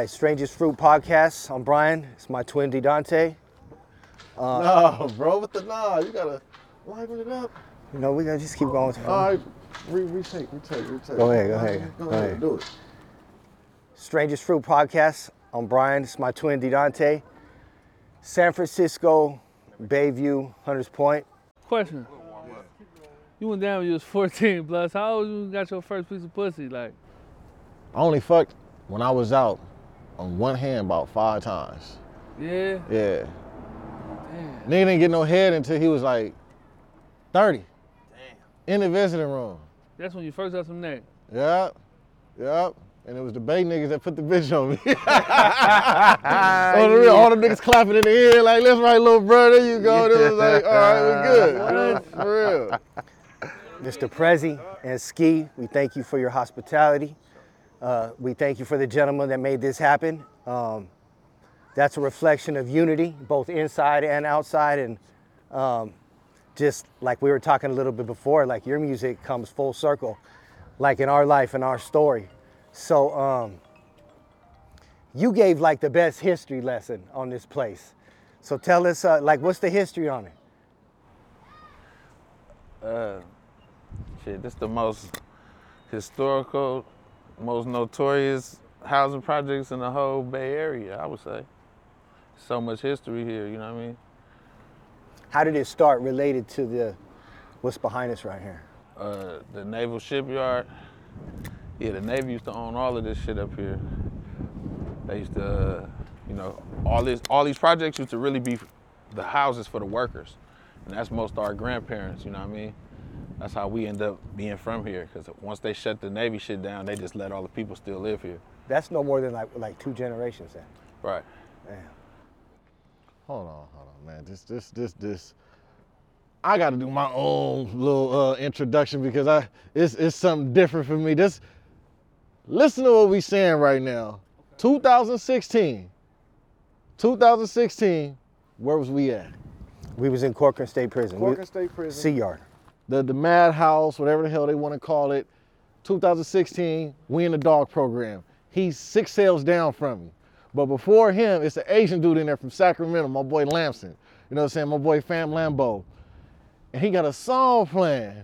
right, Strangest Fruit Podcast. I'm Brian. It's my twin, Dante. Uh, no, bro, with the nah, you gotta liven it up. You know, we gotta just keep going. All right, re- retake, retake, retake. Go ahead, go ahead, Go, go ahead, ahead. do it. Strangest Fruit Podcast. I'm Brian. It's my twin, Dante. San Francisco, Bayview, Hunters Point. Question. You went down when you was 14 plus. How old you got your first piece of pussy? Like, I only fucked when I was out on one hand about five times. yeah, Yeah. damn. Nigga didn't get no head until he was like 30. Damn. In the visiting room. That's when you first got some neck. Yep. Yep. And it was the Bay niggas that put the bitch on me. all, the real, all the niggas clapping in the ear, like, let's right, little bro, there you go. And it was like, all right, we're good. For real. Mr. Prezi and Ski, we thank you for your hospitality. Uh, we thank you for the gentleman that made this happen. Um, that's a reflection of unity, both inside and outside. And um, just like we were talking a little bit before, like your music comes full circle, like in our life and our story. So um, you gave like the best history lesson on this place. So tell us, uh, like, what's the history on it? Uh, shit, this the most historical, most notorious housing projects in the whole Bay Area, I would say. So much history here, you know what I mean? How did it start related to the what's behind us right here? Uh, the naval shipyard, yeah, the Navy used to own all of this shit up here. They used to, uh, you know, all this, all these projects used to really be the houses for the workers, and that's most of our grandparents. You know what I mean? That's how we end up being from here, because once they shut the Navy shit down, they just let all the people still live here. That's no more than like like two generations then. Right. Damn. Hold on, hold on, man. This, this, this, this. I got to do my own little uh, introduction because I it's it's something different for me. This, listen to what we saying right now. 2016. 2016. Where was we at? We was in Corcoran State Prison. Corcoran State Prison. Sea Yard. The the madhouse, whatever the hell they want to call it. 2016, we in the dog program. He's six cells down from me. But before him, it's an Asian dude in there from Sacramento, my boy Lamson. You know what I'm saying? My boy Fam Lambo. And he got a song playing.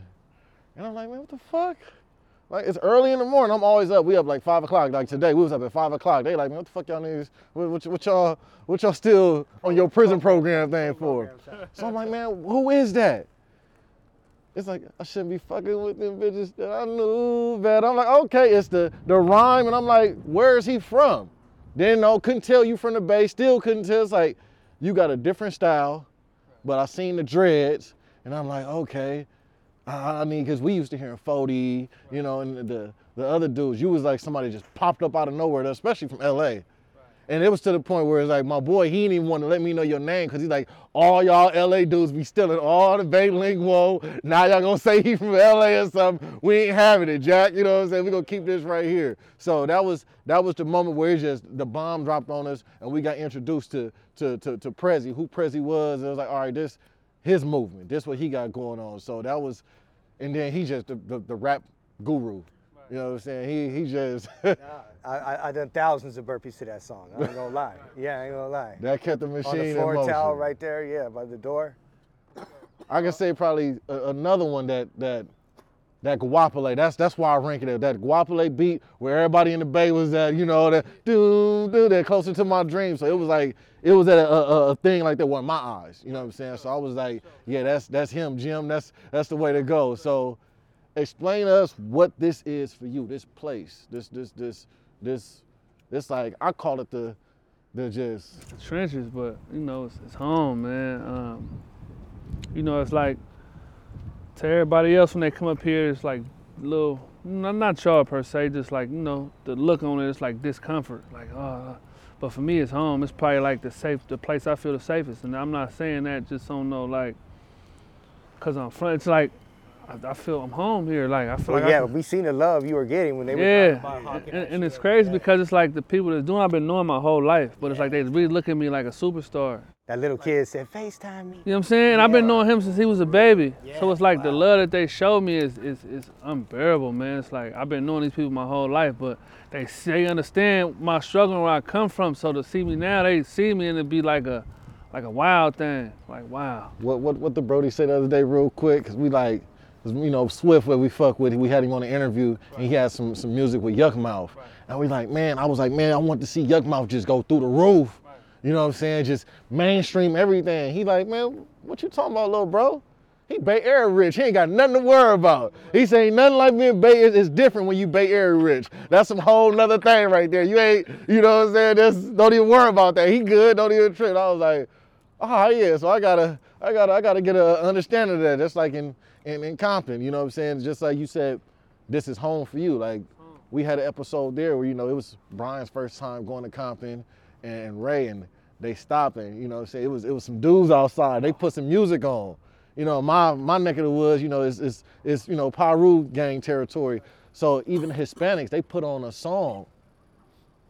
And I'm like, man, what the fuck? Like it's early in the morning. I'm always up. We up like five o'clock. Like today, we was up at five o'clock. They like, man, what the fuck y'all niggas? What, what, what y'all? What y'all still on your prison program thing for? So I'm like, man, who is that? It's like I shouldn't be fucking with them bitches that I knew better. I'm like, okay, it's the the rhyme, and I'm like, where is he from? Didn't know, couldn't tell you from the bay, still couldn't tell. It's like, you got a different style, but I seen the dreads, and I'm like, okay. I mean, because we used to hear 40, you know, and the the other dudes, you was like somebody just popped up out of nowhere, especially from LA. And it was to the point where it's like my boy, he didn't even want to let me know your name because he's like, all y'all LA dudes be stealing all the lingo. Now y'all gonna say he from LA or something. We ain't having it, Jack. You know what I'm saying? we gonna keep this right here. So that was that was the moment where it just the bomb dropped on us and we got introduced to to to, to Prezi, who Prezi was. It was like, all right, this his movement, this what he got going on. So that was and then he just the, the, the rap guru. You know what I'm saying? He he just I, I, I done thousands of burpees to that song. I ain't gonna lie. Yeah, I ain't gonna lie. that kept the machine On the in floor motion. towel right there, yeah, by the door. I can say probably a, another one that that that Guapole. That's that's why I rank it at that Guapole beat where everybody in the bay was at. You know that do do that closer to my dream. So it was like it was at a, a, a thing like that with my eyes. You know what I'm saying? So I was like, yeah, that's that's him, Jim. That's that's the way to go. So explain to us what this is for you. This place. This this this this this like I call it the the just the trenches, but you know, it's, it's home, man. Um, you know, it's like to everybody else when they come up here, it's like little, not, not y'all per se, just like you know, the look on it, it's like discomfort, like oh. But for me, it's home. It's probably like the safe, the place I feel the safest, and I'm not saying that just on no like, cause I'm front. It's like I, I feel I'm home here. Like I feel Well, like yeah, can- we seen the love you were getting when they were yeah, talking about Hawk and, and it's crazy because it's like the people that's doing. I've been knowing my whole life, but it's like they really look at me like a superstar. That little kid said, FaceTime me. You know what I'm saying? I've been knowing him since he was a baby. yeah. so it's like the love that they show me is, is is unbearable, man. It's like I've been knowing these people my whole life, but they they understand my struggle and where I come from. So to see me now, they see me and it be like a like a wild thing. Like wow. What what what the Brody said the other day, real quick, because we like, 'cause, you know, Swift, where we fuck with, we had him on an interview, and he had some some music with Yukmouth, and we like, man, I was like, man, I want to see Yukmouth just go through the roof, you know what I'm saying? Just mainstream everything. He like, man, what you talking about, little bro? He Bay Area rich. He ain't got nothing to worry about. He say nothing like being Bay. It's different when you Bay Area rich. That's some whole nother thing right there. You ain't, you know what I'm saying? That's, don't even worry about that. He good. Don't even trip. I was like, oh yeah. So I gotta, I gotta, I gotta get a understanding of that. Just like in, in, in Compton. You know what I'm saying? Just like you said, this is home for you. Like we had an episode there where you know it was Brian's first time going to Compton and Ray and they stopped and you know saying it was it was some dudes outside. They put some music on. You know, my my neck of the woods, you know, is is is you know Piru gang territory. So even Hispanics, they put on a song,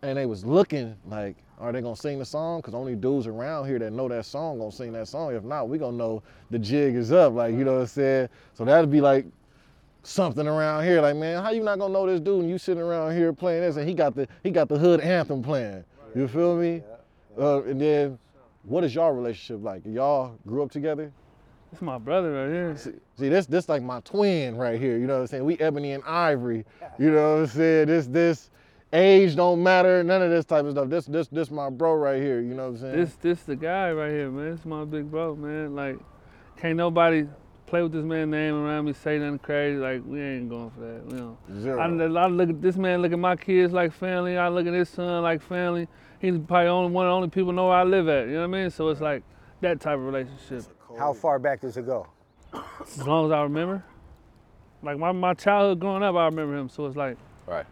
and they was looking like, are they gonna sing the song? Cause only dudes around here that know that song gonna sing that song. If not, we gonna know the jig is up. Like you know what I'm saying. So that'd be like something around here. Like man, how you not gonna know this dude and you sitting around here playing this and he got the he got the hood anthem playing. You feel me? Uh, and then, what is y'all relationship like? Y'all grew up together? It's my brother right here. See, see, this this like my twin right here. You know what I'm saying? We ebony and ivory. You know what I'm saying? This this age don't matter. None of this type of stuff. This this this my bro right here. You know what I'm saying? This this the guy right here, man. This my big bro, man. Like, can't nobody play with this man's name around me, say nothing crazy. Like, we ain't going for that. We don't. Zero. I, I look at this man, look at my kids like family. I look at his son like family. He's probably only one of the only people know where I live at. You know what I mean? So it's like that type of relationship. How far back does it go? As long as I remember. Like my, my childhood growing up, I remember him. So it's like Right.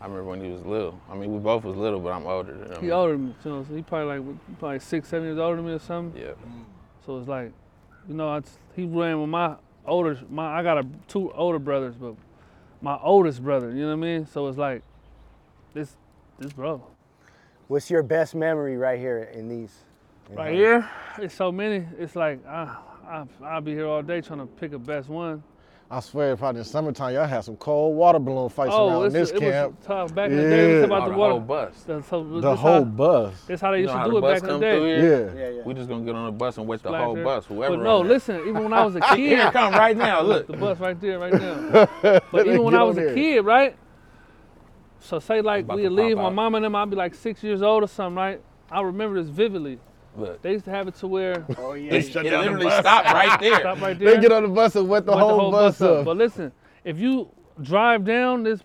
I remember when he was little. I mean, we both was little, but I'm older. You know what I he older than me. You know, so he probably like probably six, seven years older than me or something. Yeah. So it's like, you know, it's, he ran with my older, my I got a, two older brothers, but my oldest brother, you know what I mean? So it's like, this, this bro. What's your best memory right here in these? in Right these? here, it's so many. It's like, I, I, I'll be here all day trying to pick a best one. I swear, probably in summertime, y'all had some cold water balloon fights Oh, around it's, this it camp. was tough. Back in the day, it was Yeah. about Oh, the the water. whole bus. That's, so, the whole how, bus. That's how they You used know to do it back in the day. Yeah. Yeah, yeah. We just gonna get on the bus and wait the whole there. bus, whoever. But no, there. listen, even when I was a kid, Here it come right now. Look. the bus right there, right now. But even when I on was a there. kid, right? So say like we leave, my out. mom and them, I'd be like six years old or something, right? I remember this vividly. Look. They used to have it to where Oh yeah. It, it literally stopped right there. stop right there. They get on the bus and wet the, went whole, bus, up. But listen, if you drive down this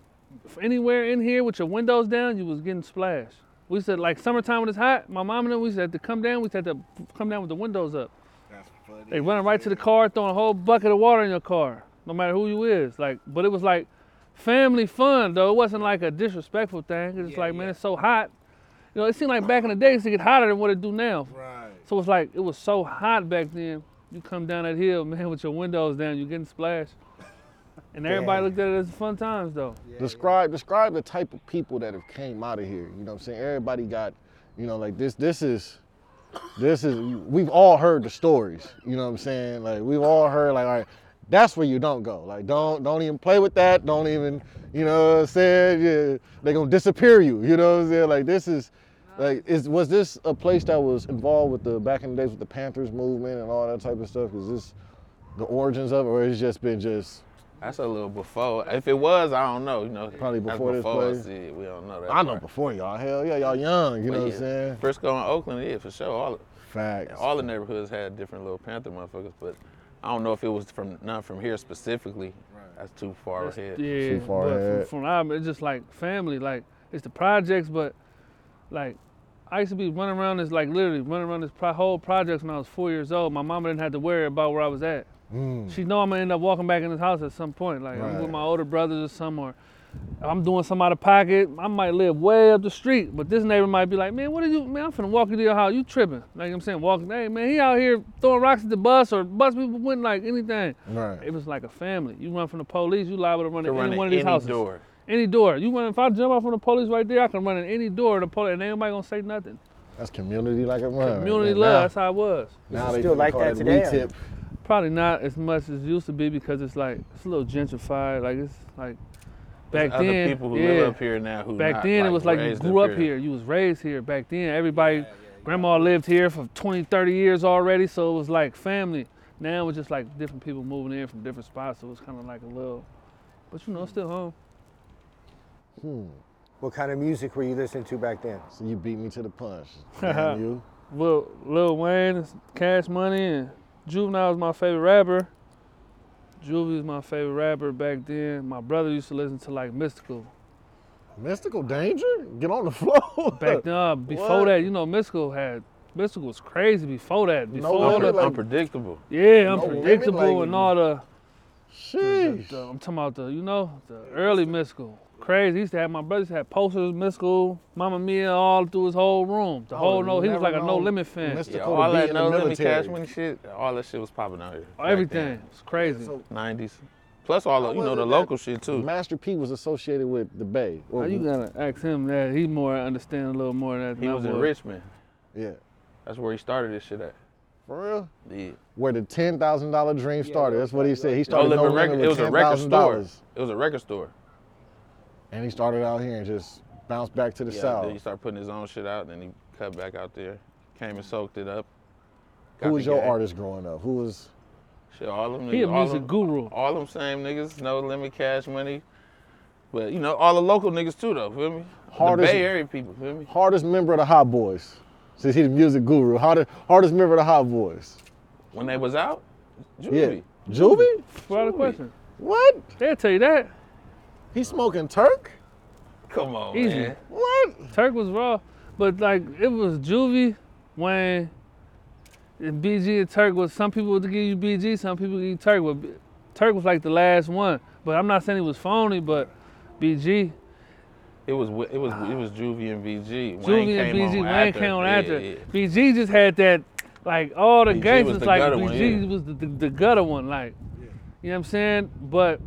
anywhere in here with your windows down, you was getting splashed. We said like summertime when it's hot, my mom and I we said to come down, we said to come down with the windows up. They running right to the car, throwing a whole bucket of water in your car, no matter who you is. Like, but it was like family fun though. It wasn't like a disrespectful thing. It's just like, man, it's so hot. You know, it seemed like back in the day it used to get hotter than what it do now. Right. So it's like it was so hot back then. You come down that hill, man, with your windows down, you're getting splashed. And everybody Damn. looked at it as fun times though. describe describe the type of people that have came out of here. You know what I'm saying? Everybody got, you know, like this this is this is we've all heard the stories. You know what I'm saying? Like we've all heard like all right, that's where you don't go. Like don't don't even play with that. Don't even, you know what I'm saying? Yeah, they gonna disappear you. You know what I'm saying? Like this is like is was this a place that was involved with the back in the days with the Panthers movement and all that type of stuff? Is this the origins of it or it's just been just That's a little before. If it was, I don't know. You know, Probably that's before this place. us. We don't know that. I know before y'all. Hell yeah, y'all young. You But know what I'm saying? Frisco and Oakland, yeah, for sure. All Facts. all the neighborhoods had different little Panther motherfuckers, but I don't know if it was from not from here specifically. That's too far ahead. Yeah, Too far but from- ahead. from, our, it's just like family. Like it's the projects, but like I used to be running around this like literally running around this pro- whole project when I was four years old. My mama didn't have to worry about where I was at. Mm. She know I'm gonna end up walking back in this house at some point. Like I'm with my older brothers or some or I'm doing some out of pocket, I might live way up the street, but this neighbor might be like, man, what are you, man, I'm finna walk into your house, you tripping. Like I'm saying, walking, hey, man, he out here throwing rocks at the bus or bus people wouldn't like anything. Right. It was like a family. You run from the police, you liable to run To in any one of these any houses. door. Any door. You run, if I jump out from the police right there, I can run in any door, to the police, and ain't nobody gonna say nothing. That's community like a run. Community And love, now- that's how it was. Now they still like call that today, re-tip. Probably not as much as it used to be because it's like it's a little gentrified. Like it's like back There's then. other people who yeah. live up here now who Back not, then it was like you grew up here. You was raised here. Back then everybody, grandma lived here for 20, 30 years already, so it was like family. Now it's just like different people moving in from different spots, so it's kind of like a little, but you know, it's still home. Hmm. What kind of music were you listening to back then? So you beat me to the punch. Damn you. Lil, Lil Wayne, Cash Money, and Juvenile was my favorite rapper. Juvie was my favorite rapper back then. My brother used to listen to like Mystikal. Mystikal danger? Get on the floor. Back then, uh, before What? that, you know, Mystikal had Mystikal was crazy before that. Before way, all the, like- unpredictable. yeah, no women, unpredictable like- and all the, the, Sheesh. the- I'm talking about the, you know, the early Mystikal. Crazy. He used to have my brothers had posters, of Mystikal, Mama Mia, all through his whole room. The I whole would've no, he was like a no known limit fan. Mystikal Yeah, to all that no limit military. cash money shit, all that shit was popping out here. Everything. It's crazy. So 90s. Plus all the, you know, the local shit too. Master P was associated with the Bay. Now Or- you gotta ask him that. He more understand a little more than that. He was in. Richmond. yeah. That's where he started this shit at. For real? Yeah. Where the ten thousand dollar dream started. That's what he said. He No started Limit no record, limit it with was a ten record thousand store. dollars, It was a record store. And he started out here and just bounced back to the Yeah, south. Then he started putting his own shit out, and then he cut back out there. Came and soaked it up. Who was your game. artist growing up? Who was? Shit, all them He a niggas, all music them, guru. all them same niggas, no limit cash money. But you know, all the local niggas too though, feel me? Hardest- the Bay Area people, feel me? Hardest member of the Hot Boys. Since he's the music guru, hardest, hardest member of the Hot Boys. When they was out, Yeah. Juvie. Juvie? Without a question. What? They'll tell you that. He smoking Turk? Come on, Easy. man. What? Turk was raw, but like it was Juvie, Wayne, and BG and Turk was some people would give you BG, some people give you Turk, but Turk was like the last one. But I'm not saying he was phony, but BG, It was it was it was Juvie and BG. Wayne Juvie and BG, on Wayne after. came on Yeah, after. yeah. BG just had that, like all the BG was gangsters, the like gutter BG one, yeah. was the, the, the gutter one, like, you know what I'm saying? But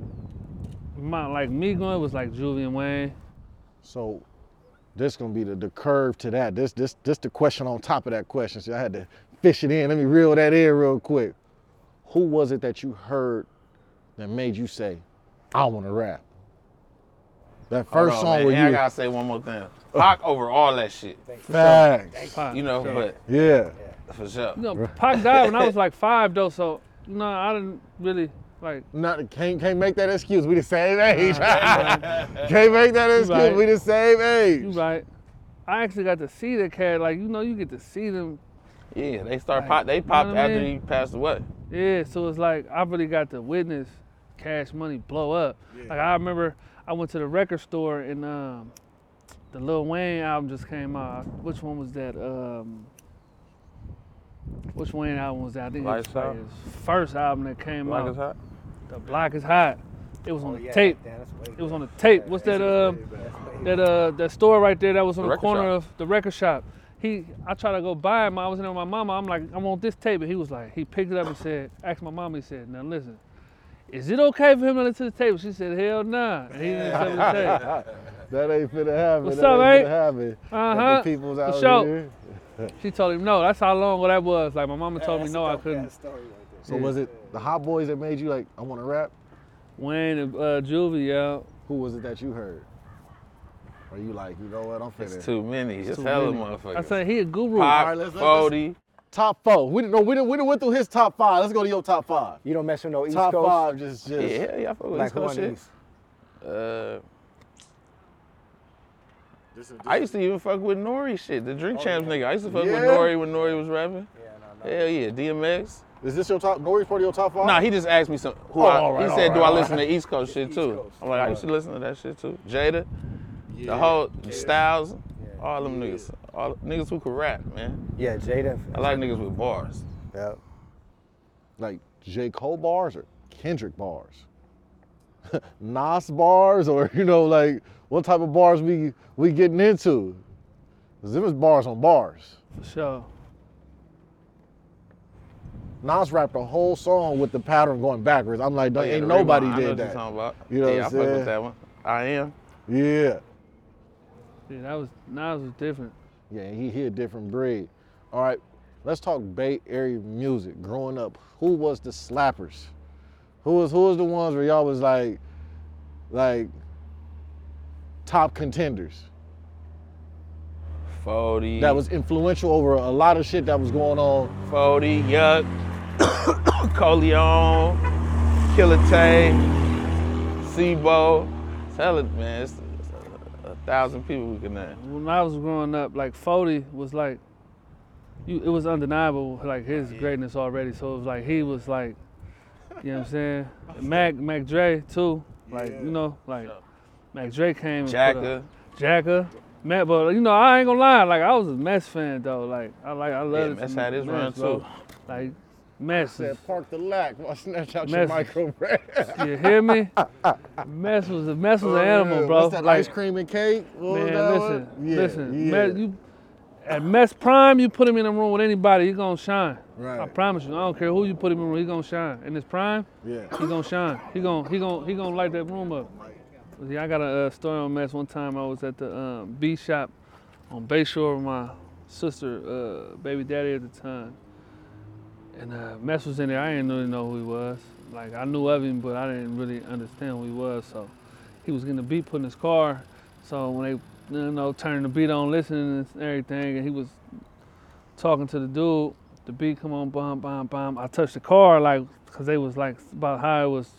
my like me going was like Julian Wayne. So this gonna be the, the curve to that. This this this the question on top of that question. So I had to fish it in. Let me reel that in real quick. Who was it that you heard that made you say, I wanna rap? That first on, song man. where And I gotta say one more thing. Pac over all that shit. facts. Pac. You know, but Yeah. for sure. You know, Pac died when I was like five though, so no, I didn't really like. Not can't can't make that excuse. We the same age. can't make that excuse. right. We the same age. You right. I actually got to see the cat. Like you know, you get to see them. Yeah, they start Like, pop. They you know popped I after mean? he passed away. Yeah, so it's like I really got to witness Cash Money blow up. Like I remember I went to the record store and um, the Lil Wayne album just came out. Which one was that? Um, which Wayne album was that? I think it was Lights like his first album that came Black out. Is hot. The Block is Hot. It Oh, was on the tape. It was on the tape. What's that? Uh, that uh, that store right there that was on The the, corner shop. of the record shop. He, I tried to go buy him. I was in there with my mama. I'm like, I want this tape, and he was like, he picked it up and said, asked my mama. He said, now listen, is it okay for him to listen to the tape? She said, hell nah. And he didn't tell me the tape. That ain't finna happen. What's that up, ain't mate? finna happen. Uh huh. the people's For out sure. here. She told him no. That's how long ago that was. Like my mama told me no, I couldn't. So was it the Hot Boys that made you like, I want to rap? Wayne and uh, Juvie, yeah. Who was it that you heard? Or you like, you know what, I'm finna. It's too many. It's Too hella many. motherfuckers. I said he a guru. Pop, Alright, let's- let's- 40. Top four. We didn't know we didn't we didn't went through his top five. Let's go to your top five. You don't mess with no East top Coast? five, just just. Yeah, yeah, I fuck with Like East who Coast shit. East? Uh, I used to even fuck with Nore shit, the Drink Champs nigga. I used to fuck with Nore when Nore was rapping. Hell yeah, DMX. Is this your top? Nore's part of your top five? Nah, he just asked me some. Who Oh, I, all right, he said, all "Do right, I all listen to East Coast shit too?" I'm like, I used to listen to that shit too. Jada, the whole Styles, all them niggas, all niggas who could rap, man. Yeah, Jada. I like niggas with bars. Yeah. like J Cole bars or Kendrick bars. Nas bars or you know like what type of bars we we getting into? Cause them is bars on bars. For sure. Nas rapped a whole song with the pattern going backwards. I'm like, Oh, yeah, ain't the nobody Remo, I know did what you're that. talking about. You know what yeah, I'm I fuck saying? with that one. I am. Yeah. Yeah, that was Nas was different. Yeah, he he a different breed. All right, let's talk Bay Area music. Growing up, who was the slappers? Who was who was the ones where y'all was like, like top contenders Fody. that was influential over a lot of shit that was going on? Fody, Yuck, Coleon, Killer Tay, Sebo. Tell it, man. It's, it's a, a thousand people we can name. When I was growing up, like Fody was like, you, it was undeniable, like his greatness already. So it was like he was like, you know what I'm saying? Mac, Mac Dre too, like you know, like Mac Dre came. Jacka. Jacka. Matt, but you know, I ain't gonna lie, like I was a Mess fan though. Like I like I love. Yeah, Mess had his run too. Like Mess Said park the lack. I'll snatch out your micro. You hear me? Mess was a mess was an animal, bro. Oh, What's that like, ice cream and cake? What was man, that listen, one? Yeah, listen. yeah. Mess, you, at Mess Prime, you put him in a room with anybody, he gonna shine. I Right. promise you. I don't care who you put him in a room, he gonna shine. In his prime, yeah. he gonna shine. He gonna he gonna he gonna light that room up. Yeah, I got a uh, story on Mess. One time I was at the um, B shop on Bayshore with my sister, uh, baby daddy at the time. And uh, Mess was in there. I didn't really know who he was. Like I knew of him, but I didn't really understand who he was. So he was getting the beat put in his car. So when they, you know, turning the beat on, listening and everything, and he was talking to the dude, the beat come on, bomb, bomb, bomb. I touched the car like, cause they was like about how it was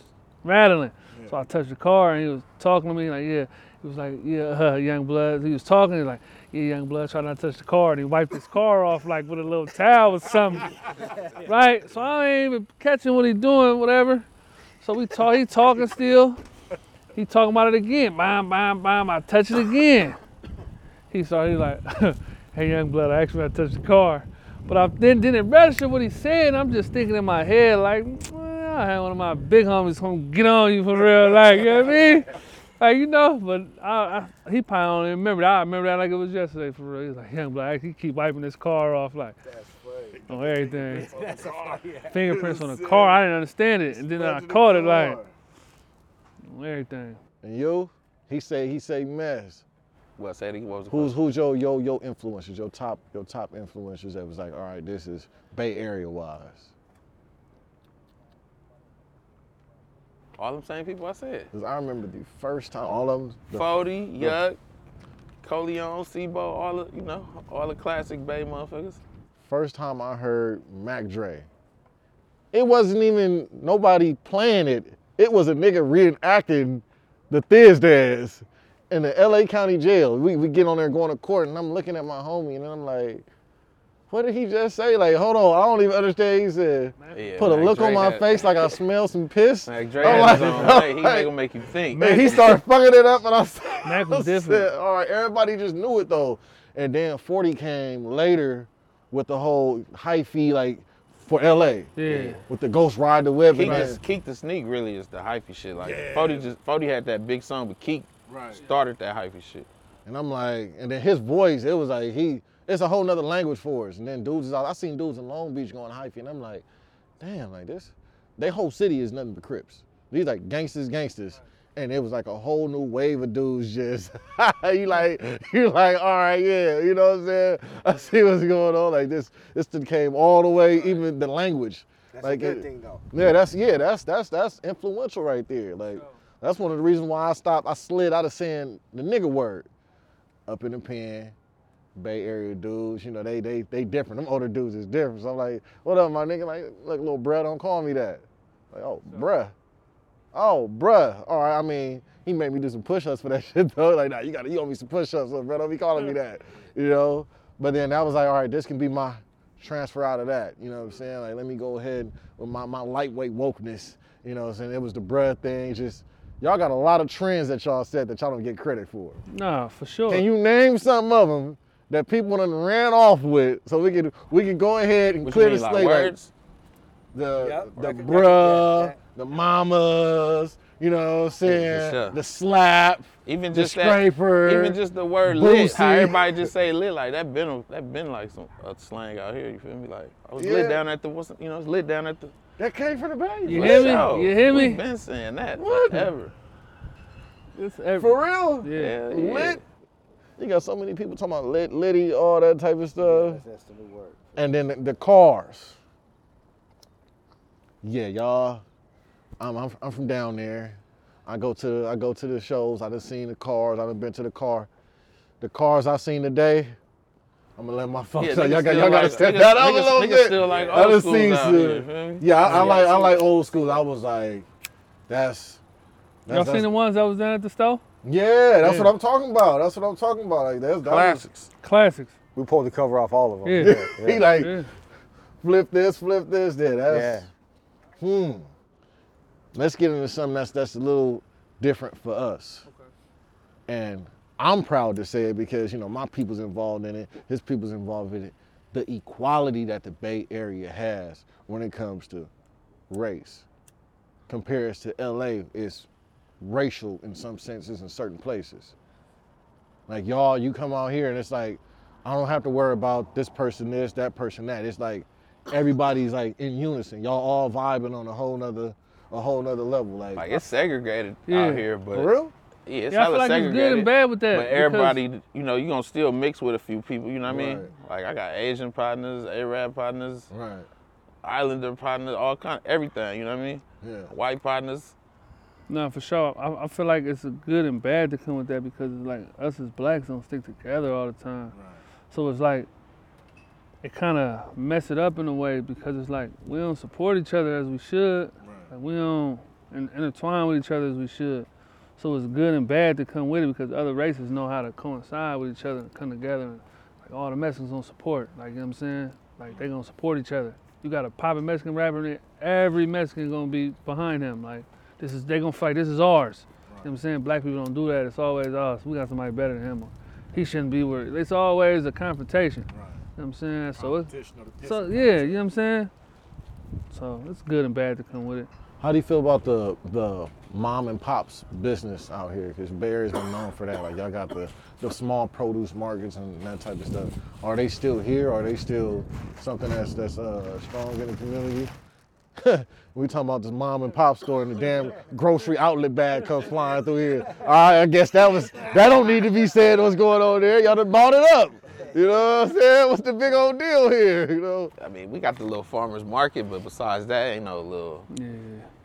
rattling. So I touched the car and he was talking to me like, yeah. He was like, yeah, uh, young blood. He was talking. He was like, yeah, young blood, try not to touch the car. And he wiped his car off like with a little towel or something. right? So I ain't even catching what he doing, whatever. So we talk. He talking still. He talking about it again. Bam, bam, bam. I touch it again. He started. He like, hey, young blood, I actually to touch the car. But I then didn't register what he said. I'm just thinking in my head like, well, I had one of my big homies come get on you for real, like you know what I mean? Like you know, but I, I, he probably don't even remember that. I remember that like it was yesterday for real. He's like, young black, he keep wiping his car off like on everything. That's Fingerprints on the car. I didn't understand it, and then I caught it like on everything. And you? He say he say mess. What said he? Was Who's who's your your your influencers, your top your top influencers that was like, all right, this is Bay Area wise. All them same people I said. Cause I remember the first time all of them. The, Fody, Yuck, Coleon, Sebo, all the, you know, all the classic Bay motherfuckers. first time I heard Mac Dre, it wasn't even nobody playing it. It was a nigga reenacting the Thizz dance in the LA County jail. We, we get on there going to court, and I'm looking at my homie, and I'm like, what did he just say? Like, hold on, I don't even understand. He said, Yeah, put a Mac look Dre on my had- face like I smell some piss. Mac Dre I'm had his like- way. He like- ain't gonna make you think. Man, he started fucking it up, and I said, Mac was I different. said, All right, everybody just knew it though. And then 40 came later with the whole hyphy like for LA. Yeah. With the Ghost Ride the Whip. Keak, and the, Keak the Sneak really is the hyphy shit. Like Fody just Fody had that big song, but Keak started that hyphy shit. And I'm like, and then his voice, it was like he, it's a whole nother language for us. And then dudes is out, I seen dudes in Long Beach going hyphy, and I'm like, damn, like this, they whole city is nothing but Crips. These like gangsters, gangsters. And it was like a whole new wave of dudes just, you like, you like, all right, yeah, you know what I'm saying? I see what's going on. Like this, this thing came all the way, even the language. That's like a good it- thing though. Yeah, that's yeah, that's that's that's influential right there. Like that's one of the reasons why I stopped. I slid out of saying the nigga word. Up in the pen, Bay Area dudes, you know, they they they different. Them older dudes is different. So I'm like, what up, my nigga? Like, look, little bruh, don't call me that. Like, oh, bruh. Oh, bruh. All right, I mean, he made me do some push-ups for that shit though. Like, nah, you gotta, you owe me some push-ups, so, bro. Don't be calling me that. You know? But then that was like, all right, this can be my transfer out of that. You know what I'm saying? Like, let me go ahead with my, my lightweight wokeness. You know what I'm saying? It was the bruh thing. Just y'all got a lot of trends that y'all said that y'all don't get credit for. Nah, for sure. Can you name some of them that people done ran off with so we can we can go ahead and What clear you the mean, like slate? like words? the Yep, the record- bruh, yeah. the mamas, You know what I'm saying? sure. The slap. Even The just scraper, that, even just the word lit, how everybody just say lit, like that been that been like some uh, slang out here. You feel me? Like I was Yeah. lit down at the what's you know it's lit down at the. That came from the Bay. You bro. hear me? Show. You hear We me? been saying that What? forever. It's every, For real? yeah. Yeah, yeah. Lit. You got so many people talking about lit, litty, all that type of stuff. That's the new word. And then the, the cars. Yeah, y'all. I'm, I'm I'm from down there. I go to I go to the shows. I done seen the cars. I done been to the car. The cars I seen today. I'm gonna let my folks Yeah, know. Y'all got y'all got to step niggas- that up a little niggas bit. still like I old done seen some- here, you feel me? Yeah, I, I Yeah, like I like old school. I was like, that's. Y'all seen that's- the ones that was down at the store? Yeah, that's Yeah. what I'm talking about. That's what I'm talking about. Like that's that was- Classics. Classics. We pulled the cover off all of them. Yeah. He like Yeah. flip this, flip this. There, that's Yeah. hmm. Let's get into something that's that's a little different for us. Okay. And I'm proud to say it because you know my people's involved in it, his people's involved in it. The equality that the Bay Area has when it comes to race compares to LA is racial in some senses in certain places. Like y'all, you come out here and it's like, I don't have to worry about this person this, that person that. It's like everybody's like in unison. Y'all all vibing on a whole nother, a whole nother level. Like, Like it's segregated Yeah. out here, but for real? yeah, it's Yeah, I feel like it's segregated. good and bad with that. But everybody, you know, you're gonna still mix with a few people. You know what I mean? Right. Like I got Asian partners, Arab partners, Right. Islander partners, all kind, everything. You know what I mean? Yeah. White partners. No, for sure. I, I feel like it's a good and bad to come with that because it's like us as blacks don't stick together all the time. So it's like it kind of mess it up in a way because it's like we don't support each other as we should. Like we don't in, intertwine with each other as we should. So it's good and bad to come with it because other races know how to coincide with each other and come together. And like all the Mexicans gonna support. Like you know what I'm saying? Like they gonna support each other. You got a poppin' Mexican rapper, and every Mexican gonna be behind him. Like this is they gonna fight. This is ours. You know what I'm saying? Black people don't do that. It's always us. We got somebody better than him. Or he shouldn't be where it's always a confrontation. You know what I'm saying? So it's so yeah, you know what I'm saying? So it's good and bad to come with it. How do you feel about the the mom and pops business out here? Because Bay Area's been known for that. Like y'all got the the small produce markets and that type of stuff. Are they still here? Are they still something that's that's uh, strong in the community? we talking about this mom and pop store and the damn grocery outlet bag comes flying through here. All right, I guess that was that don't need to be said. What's going on there? Y'all done bought it up. You know what I'm saying? What's the big old deal here? You know? I mean, we got the little farmers market, but besides that, ain't no little. Yeah.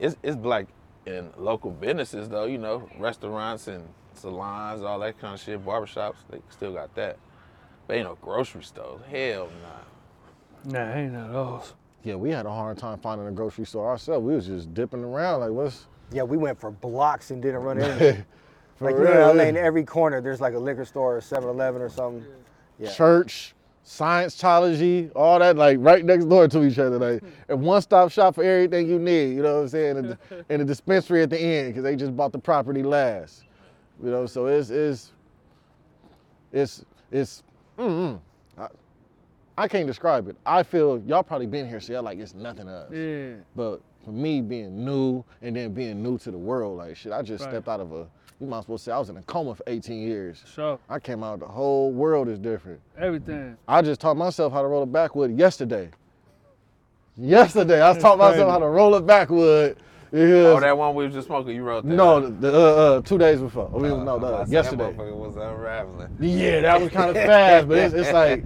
It's it's black in local businesses though. You know, restaurants and salons, all that kind of shit. Barbershops, they still got that. But ain't no grocery stores. Hell nah. Nah, ain't none of those. Yeah, we had a hard time finding a grocery store ourselves. We was just dipping around like, what's Yeah, we went for blocks and didn't run anything. For like you know, in LA, in every corner, there's like a liquor store or 7-Eleven or something. Yeah. church, Scientology, all that like right next door to each other. Like a one-stop shop for everything you need. You know what I'm saying? And, and a dispensary at the end because they just bought the property last. You know, so it's it's it's it's. Mm, I, I can't describe it. I feel y'all probably been here, so y'all like it's nothing to us. Yeah. But for me being new and then being new to the world, like shit, I just Right. stepped out of a. You might as well say I was in a coma for 18 years. Sure. I came out, the whole world is different. Everything. I just taught myself how to roll a backwood yesterday. Yesterday, I taught myself crazy. how to roll a backwood. Oh, that one we was just smoking. You wrote that. no, the, uh, uh, two days before. I mean, Oh, no, I'm the, about yesterday. That motherfucker was unraveling. Yeah, that was kind of fast, but it's, it's like.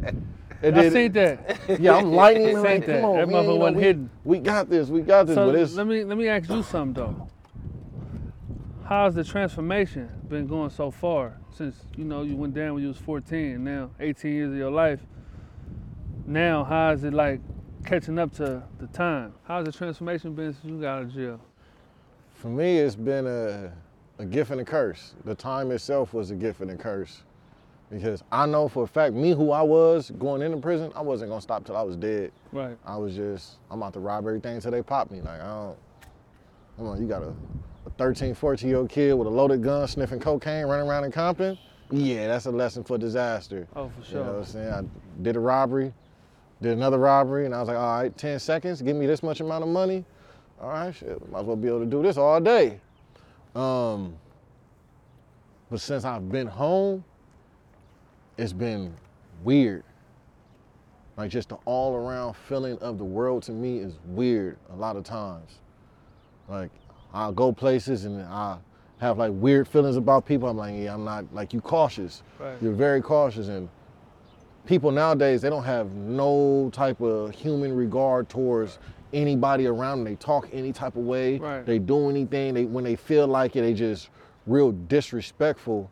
It I seen that. Yeah, I'm lightning. Like, that. come on, That motherfucker wasn't we, hidden. We got this. We got this. So but it's let me let me ask you something though. How's the transformation been going so far since you know you went down when you was 14 now 18 years of your life? Now how is it like catching up to the time? How's the transformation been since you got out of jail? For me, it's been a, a gift and a curse. The time itself was a gift and a curse. Because I know for a fact, me who I was going into prison, I wasn't gonna stop till I was dead. Right. I was just, I'm about to rob everything until they pop me. Like, I don't, come on, you got a, a 13, 14 year old kid with a loaded gun sniffing cocaine running around in Compton? Yeah, that's a lesson for disaster. Oh, for sure. You know what. I'm saying? I did a robbery, did another robbery, and I was like, all right, 10 seconds, give me this much amount of money. All right, shit, might as well be able to do this all day. Um, but since I've been home, it's been weird. Like just the all around feeling of the world to me is weird a lot of times. Like I'll go places and I have like weird feelings about people. I'm like, yeah, I'm not like you cautious. Right. You're very cautious and people nowadays they don't have no type of human regard towards anybody around them. They talk any type of way. Right. They do anything. They when they feel like it, they just real disrespectful.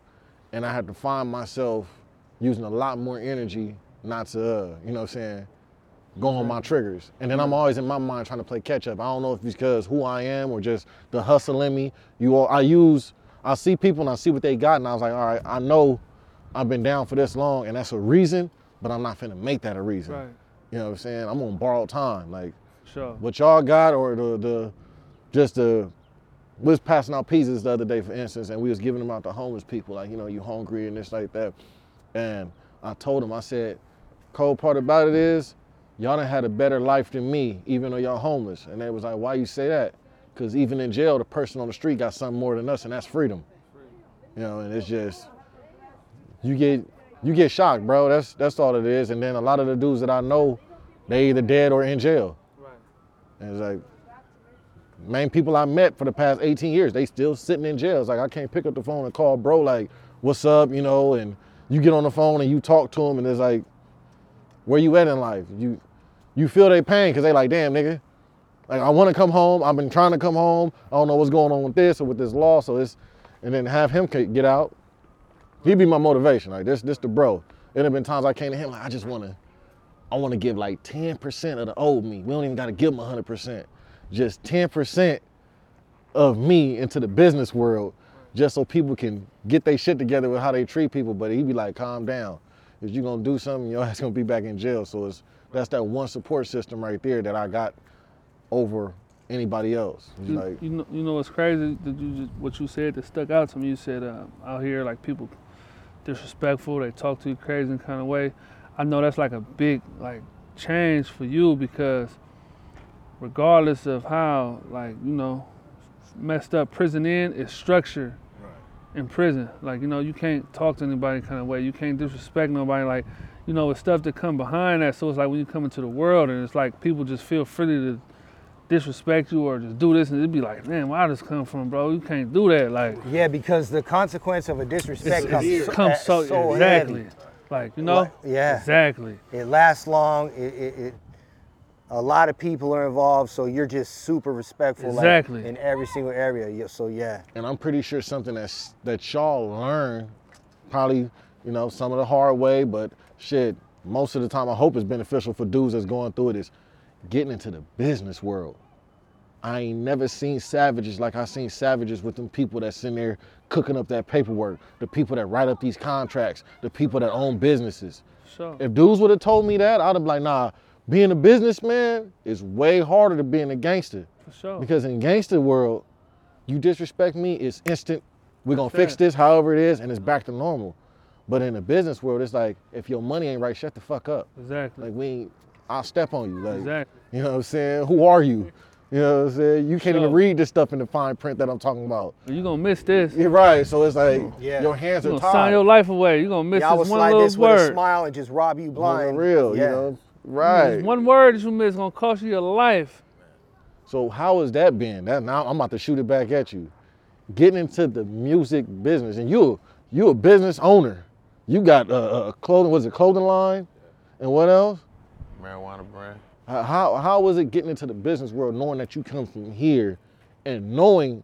And I had to find myself using a lot more energy not to, uh, you know what I'm saying, go on my triggers. And then I'm always in my mind trying to play catch up. I don't know if it's because who I am or just the hustle in me. You all, I use, I see people and I see what they got, and I was like, all right, I know I've been down for this long, and that's a reason, but I'm not finna make that a reason. Right. You know what I'm saying? I'm on borrowed time. Like Sure. what y'all got or the the just the we was passing out pizzas the other day, for instance, and we was giving them out to homeless people, like, you know, you hungry and this like that. And I told him, I said, cold part about it is, y'all done had a better life than me, even though y'all homeless. And they was like, why you say that? Because even in jail, the person on the street got something more than us, and that's freedom. You know, and it's just you get you get shocked, bro. That's that's all it is. And then a lot of the dudes that I know, they either dead or in jail. Right. And it's like, main people I met for the past 18 years, they still sitting in jail. It's like I can't pick up the phone and call bro, like, what's up, you know, and you get on the phone and you talk to them and it's like, where you at in life? You you feel their pain because they like, damn nigga. Like I want to come home. I've been trying to come home. I don't know what's going on with this or with this law. So it's and then have him get out. He'd be my motivation. Like this, this the bro. It have been times I came to him like I just want to, I want to give like 10% of the old me. We don't even got to give him 100%. Just 10% of me into the business world, just so people can get their shit together with how they treat people. But he'd be like, calm down. If you're gonna do something, your ass gonna be back in jail. So it's that's that one support system right there that I got over anybody else. You, like you know, you know what's crazy? That you just, what you said that stuck out to me. You said uh, out here like people disrespectful. They talk to you crazy in kind of way. I know that's like a big like change for you because regardless of how like you know messed up prison in is structure in prison. Like you know you can't talk to anybody kind of way. You can't disrespect nobody. Like you know it's stuff that come behind that. So it's like when you come into the world and it's like people just feel free to disrespect you or just do this and it'd be like, man, where I just come from, bro? You can't do that. Like Yeah, because the consequence of a disrespect comes, so, comes so, so exactly. heavy. Like you know, Like, yeah. exactly. It lasts long. It, it, it a lot of people are involved, so you're just super respectful like, Exactly. in every single area. Yeah, So yeah, and I'm pretty sure something that's that y'all learn, probably you know some of the hard way, but shit, most of the time I hope it's beneficial for dudes that's going through it is getting into the business world. I ain't never seen savages like I seen savages with them people that's in there cooking up that paperwork, the people that write up these contracts, the people that own businesses. Sure. If dudes would have told me that, I'd have been like, nah, being a businessman is way harder than being a gangster. For sure. Because in gangster world, you disrespect me, it's instant. We're gonna fix this however it is, and it's back to normal. But in the business world, it's like if your money ain't right, shut the fuck up. exactly. Like we ain't, I'll step on you. Like exactly. you know what I'm saying? Who are you? You know what I'm saying? You can't Sure. even read this stuff in the fine print that I'm talking about. You're gonna miss this. You're right. So it's like mm. Yeah. your hands You are gonna tied. sign your life away. You're gonna miss y'all will this one slide little this with a word. smile and just rob you On the blind. real, yeah. you know? Right. This One word that you miss gonna cost you your life. So how has that been? That now I'm about to shoot it back at you. Getting into the music business, and you you a business owner. You got a, a clothing, was it clothing line, and what else? Marijuana brand. How how how was it getting into the business world, knowing that you come from here, and knowing,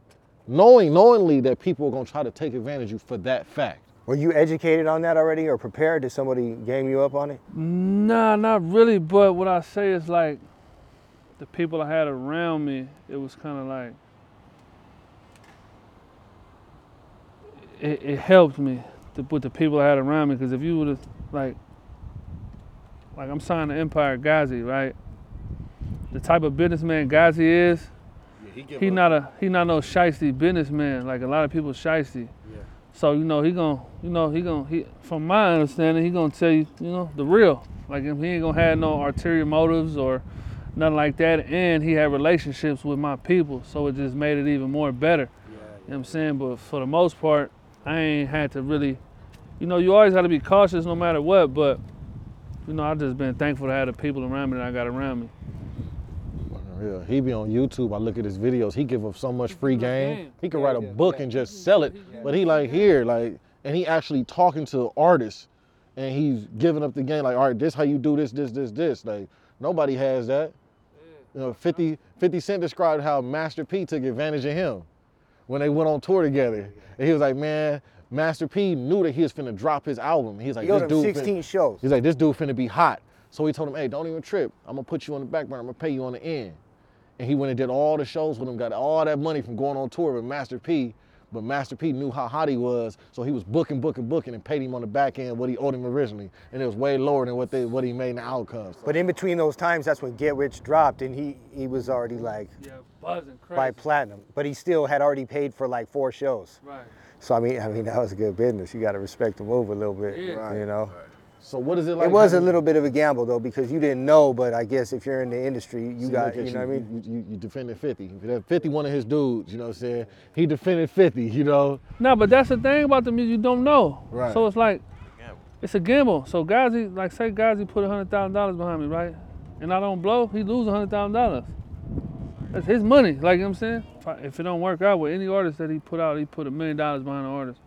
knowing knowingly that people are gonna try to take advantage of you for that fact. Were you educated on that already or prepared? Did somebody game you up on it? Nah, not really. But what I say is like the people I had around me. It was kind of like it, it helped me to, with the people I had around me. Because if you would have like like I'm signed to Empire Ghazi, right? The type of businessman Ghazi is, he not a he not no shiesty businessman like a lot of people shiesty. So you know he gon' you know he gon' he from my understanding he gonna tell you you know the real like he ain't gonna have no ulterior motives or nothing like that and he had relationships with my people so it just made it even more better. you know what I'm saying? But for the most part, I ain't had to really, you know, you always got to be cautious no matter what. But you know, I just been thankful to have the people around me that I got around me. Yeah, he be on YouTube. I look at his videos. He give up so much free game. game. He could write a book and just sell it. But he like here, like, and he actually talking to artists, and he's giving up the game. Like, all right, this how you do this, this, this, this. Like, nobody has that. You know, 50, 50 Cent described how Master P took advantage of him when they went on tour together. And he was like, man, Master P knew that he was finna drop his album. He's like, He go this to dude. finna- 16 shows. He's like, this dude finna be hot. So he told him, hey, don't even trip. I'm gonna put you on the back burner. I'm gonna pay you on the end. And he went and did all the shows with him, got all that money from going on tour with Master P. But Master P knew how hot he was, so he was booking, booking, booking, and paid him on the back end what he owed him originally, and it was way lower than what they what he made in the outcomes. But in between those times, that's when Get Rich dropped, and he he was already like Yeah, buzzing crazy. by platinum, but he still had already paid for like four shows. Right. So I mean, I mean that was a good business. You got to respect the move a little bit, Yeah. you know. So what is it like? It was a little bit of a gamble though because you didn't know, but I guess if you're in the industry, you See, got, look you at know what I mean. You, you, you defended 50. That 50 one of his dudes, you know what I'm saying? He defended 50, you know? No, but that's the thing about the music you don't know. Right. So it's like, it's a gamble. So Ghazi, like say guys, he put a hundred thousand dollars behind me, right? And I don't blow, he lose a hundred thousand dollars. That's his money. Like you know what I'm saying, if, I, if it don't work out with any artist that he put out, he put a million dollars behind the artist.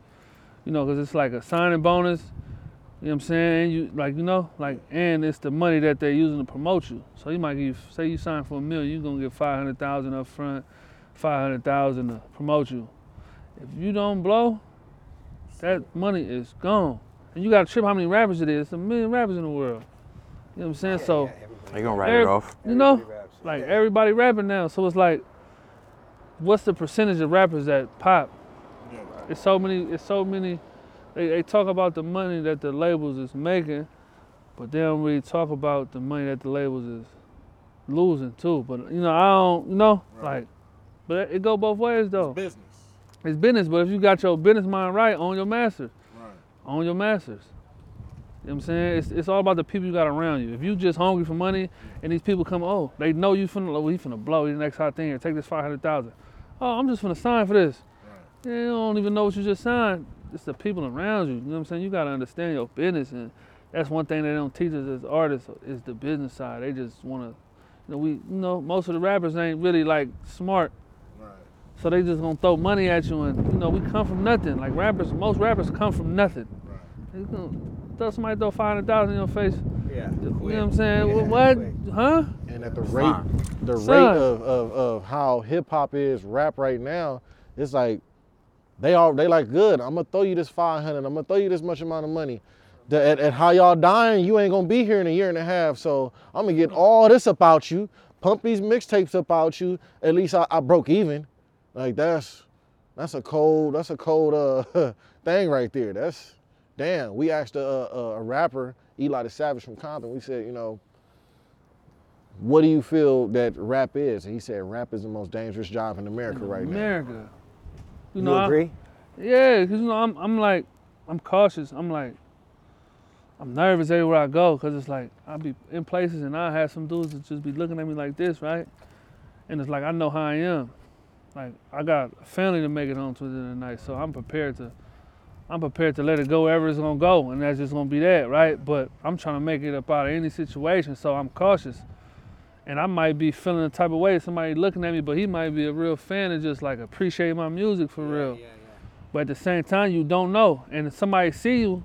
You know, because it's like a signing bonus. You know what I'm saying? You like you know, like and it's the money that they're using to promote you. So you might give say you sign for a million, you're gonna get five hundred thousand up front, five hundred thousand to promote you. If you don't blow, that money is gone. And you got to trip how many rappers it is. It's a million rappers in the world. You know what I'm saying? so, They gonna write Every- it off. you know, like everybody rapping now. So it's like, what's the percentage of rappers that pop? It's so many. It's so many. They, they talk about the money that the labels is making, but they don't really talk about the money that the labels is losing too. But you know, I don't. You know, like, but it go both ways though. Business. It's business, but if you got your business mind right, own your masters. Right. Own your masters. You know what I'm saying? It's, it's all about the people you got around you. If you just hungry for money and these people come, oh, they know you finna, oh, he finna blow, he the next hot thing here, take this 500,000. Oh, I'm just finna sign for this. Yeah, you don't even know what you just signed. It's the people around you. You know what I'm saying? You gotta understand your business and that's one thing they don't teach us as artists is the business side. They just wanna, you know, we, you know, most of the rappers ain't really like smart Right. so they just gonna throw money at you, and you know we come from nothing. Like rappers, most rappers come from nothing. They gonna throw somebody throw five hundred thousand in your face. Yeah. You know what I'm saying? What? what? Huh? And at the rate, the rate of, of, of how hip hop is rap right now, it's like they all they like good. I'm gonna throw you this 500. I'm gonna throw you this much amount of money. The, at, at how y'all dying, you ain't gonna be here in a year and a half. So I'm gonna get all this about you, pump these mixtapes about you. At least I, I broke even. Like that's that's a cold that's a cold uh thing right there. That's damn. We asked a, a, a rapper Eli the Savage from Compton. We said, you know, what do you feel that rap is? And he said, rap is the most dangerous job in America right now. America. You You know, I- agree? yeah, cause you know I'm I'm like I'm cautious. I'm like I'm nervous everywhere I go, cause it's like I'll be in places and I'll have some dudes that just be looking at me like this, right? And it's like I know how I am. Like I got a family to make it home to the end of the night, so I'm prepared to I'm prepared to let it go wherever it's gonna go, and that's just gonna be that, right? But I'm trying to make it up out of any situation, so I'm cautious. And I might be feeling the type of way somebody looking at me, but he might be a real fan and just like appreciate my music for real. But at the same time, you don't know, and if somebody see you,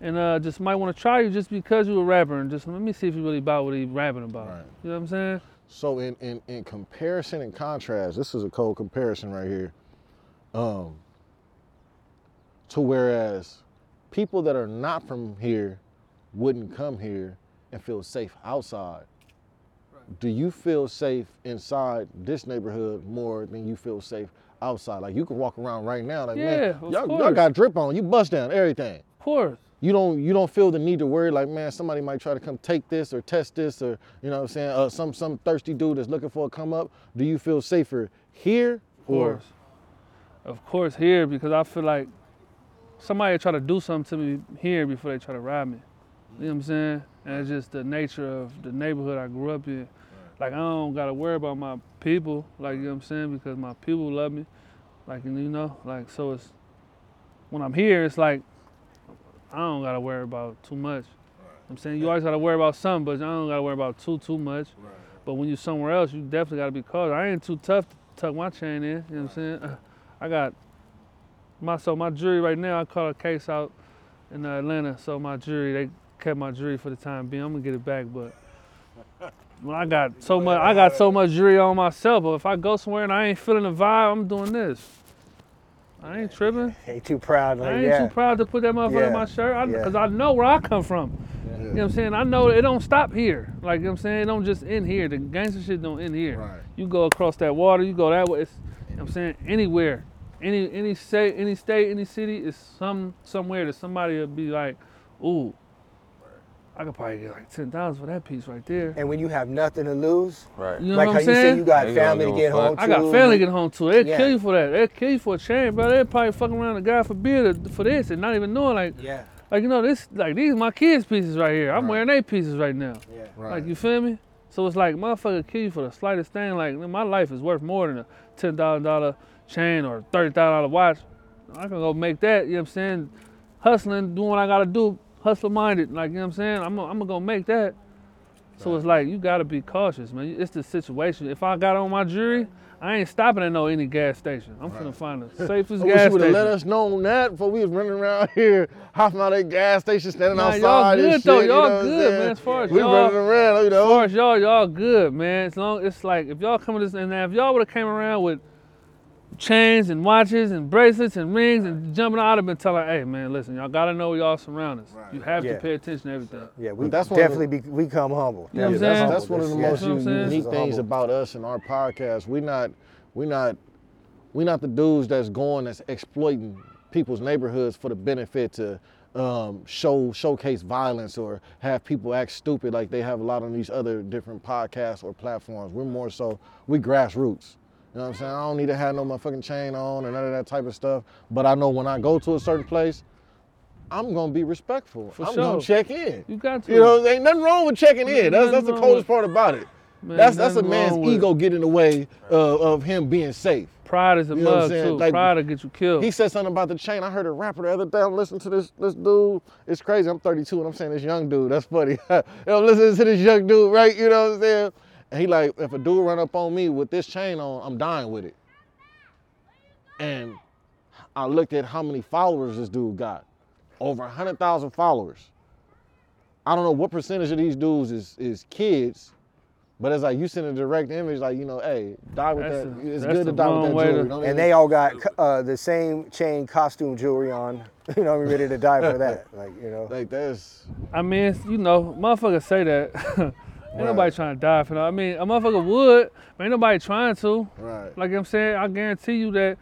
and uh, just might want to try you just because you're a rapper, and just let me see if you really about what he rapping about. Right. You know what I'm saying? So in, in, in comparison and contrast, this is a cold comparison right here. Um, to whereas people that are not from here wouldn't come here and feel safe outside. Do you feel safe inside this neighborhood more than you feel safe outside? Like you can walk around right now, like Yeah, man, y'all, y'all got drip on, you bust down everything. Of course. you don't you don't feel the need to worry like man somebody might try to come take this or test this or you know what I'm saying uh, some some thirsty dude that's looking for a come up do you feel safer here Of course. Of course, here because I feel like somebody try to do something to me here before they try to rob me. You know what I'm saying? And it's just the nature of the neighborhood I grew up in. Like I don't gotta worry about my people, like you know what I'm saying, because my people love me. Like you know, like so it's when I'm here, it's like I don't gotta worry about too much. I'm saying you always gotta worry about something, but I don't gotta worry about too too much. But when you somewhere else, you definitely gotta be cautious. I ain't too tough to tuck my chain in. You know what I'm saying? I got my so my jury right now. I caught a case out in Atlanta, so my jury they kept my jury for the time being. I'm gonna get it back, but when I got so much, I got so much jury on myself. But if I go somewhere and I ain't feeling the vibe, I'm doing this. I ain't tripping. Ain't too proud. Like, I ain't yeah. too proud to put that motherfucker Yeah. in my shirt because I know where I come from. You know what I'm saying? I know it don't stop here. Like you know what I'm saying, it don't just end here. The gangster shit don't end here. Right. You go across that water, you go that way. It's, you know what I'm saying anywhere, any any state, any state, any city is some somewhere that somebody will be like, ooh, I could probably get like ten thousand for that piece right there. And when you have nothing to lose, Right. You know like what I'm you say saying? you got They don't family to give a get fuck. home to. I got family getting home too. They'd Yeah. kill you for that. They'd kill you for a chain, bro. They'd probably fuck around a guy for beer for this and not even knowing like Yeah, like you know this like these my kids pieces right here. I'm Right. wearing their pieces right now. yeah. Right. Like you feel me? So it's like motherfucker kill you for the slightest thing. Like my life is worth more than a ten thousand dollar chain or thirty thousand dollar watch. I can go make that. You know what I'm saying? Hustling, doing what I gotta do, hustler minded. Like you know what I'm saying? I'm gonna, I'm gonna make that. So it's like you gotta be cautious, man. It's the situation. If I got on my jury, I ain't stopping at no any gas station. I'm finna find the safest I gas you would let us know that before we was running around here, hopping out that gas station, standing Nah, outside. y'all good shit, though. you know Y'all good, man. As far as we y'all, running around, you As know. far as y'all, y'all good, man. As long it's like if y'all come to this and now if y'all would have came around with chains and watches and bracelets and rings and jumping out, I'd have been telling, hey man, listen, y'all gotta know y'all surroundings. You have Yeah. to pay attention to everything. Yeah, we that's one of the- definitely be, we come humble. You know what I'm Definitely humble. That's one of the Yeah. most You know what I'm saying? unique things humble. about us and our podcast. We not, we not, we not the dudes that's going that's exploiting people's neighborhoods for the benefit to um, show showcase violence or have people act stupid like they have a lot on these other different podcasts or platforms. We're more so we grassroots. You know what I'm saying? I don't need to have no motherfucking chain on or none of that type of stuff. But I know when I go to a certain place, I'm gonna be respectful. For I'm sure. gonna check in. You got to. You know, ain't nothing wrong with checking in. That's that's the coldest with- part about it. Man, That's that's a man's with ego getting in the way uh, of him being safe. Pride is a You mug too. Like, Pride will get you killed. He said something about the chain. I heard a rapper the other day. I'm listening to this this dude. It's crazy. I'm 32 and I'm saying this young dude. That's funny. I'm listening to this young dude, right? You know what I'm saying? And he like, if a dude run up on me with this chain on, I'm dying with it. And I looked at how many followers this dude got. Over 100,000 followers. I don't know what percentage of these dudes is is kids, but it's like you send a direct image, like you know, hey, die with That's that. a- it's good to die with that way to- And they all got uh, the same chain costume jewelry on. You know, I'm ready to die for that. Like, you know. like that's I mean, you know, motherfuckers say that. ain't Right. nobody trying to die for that. I mean, a motherfucker would, but ain't nobody trying to. right. Like I'm saying, I guarantee you that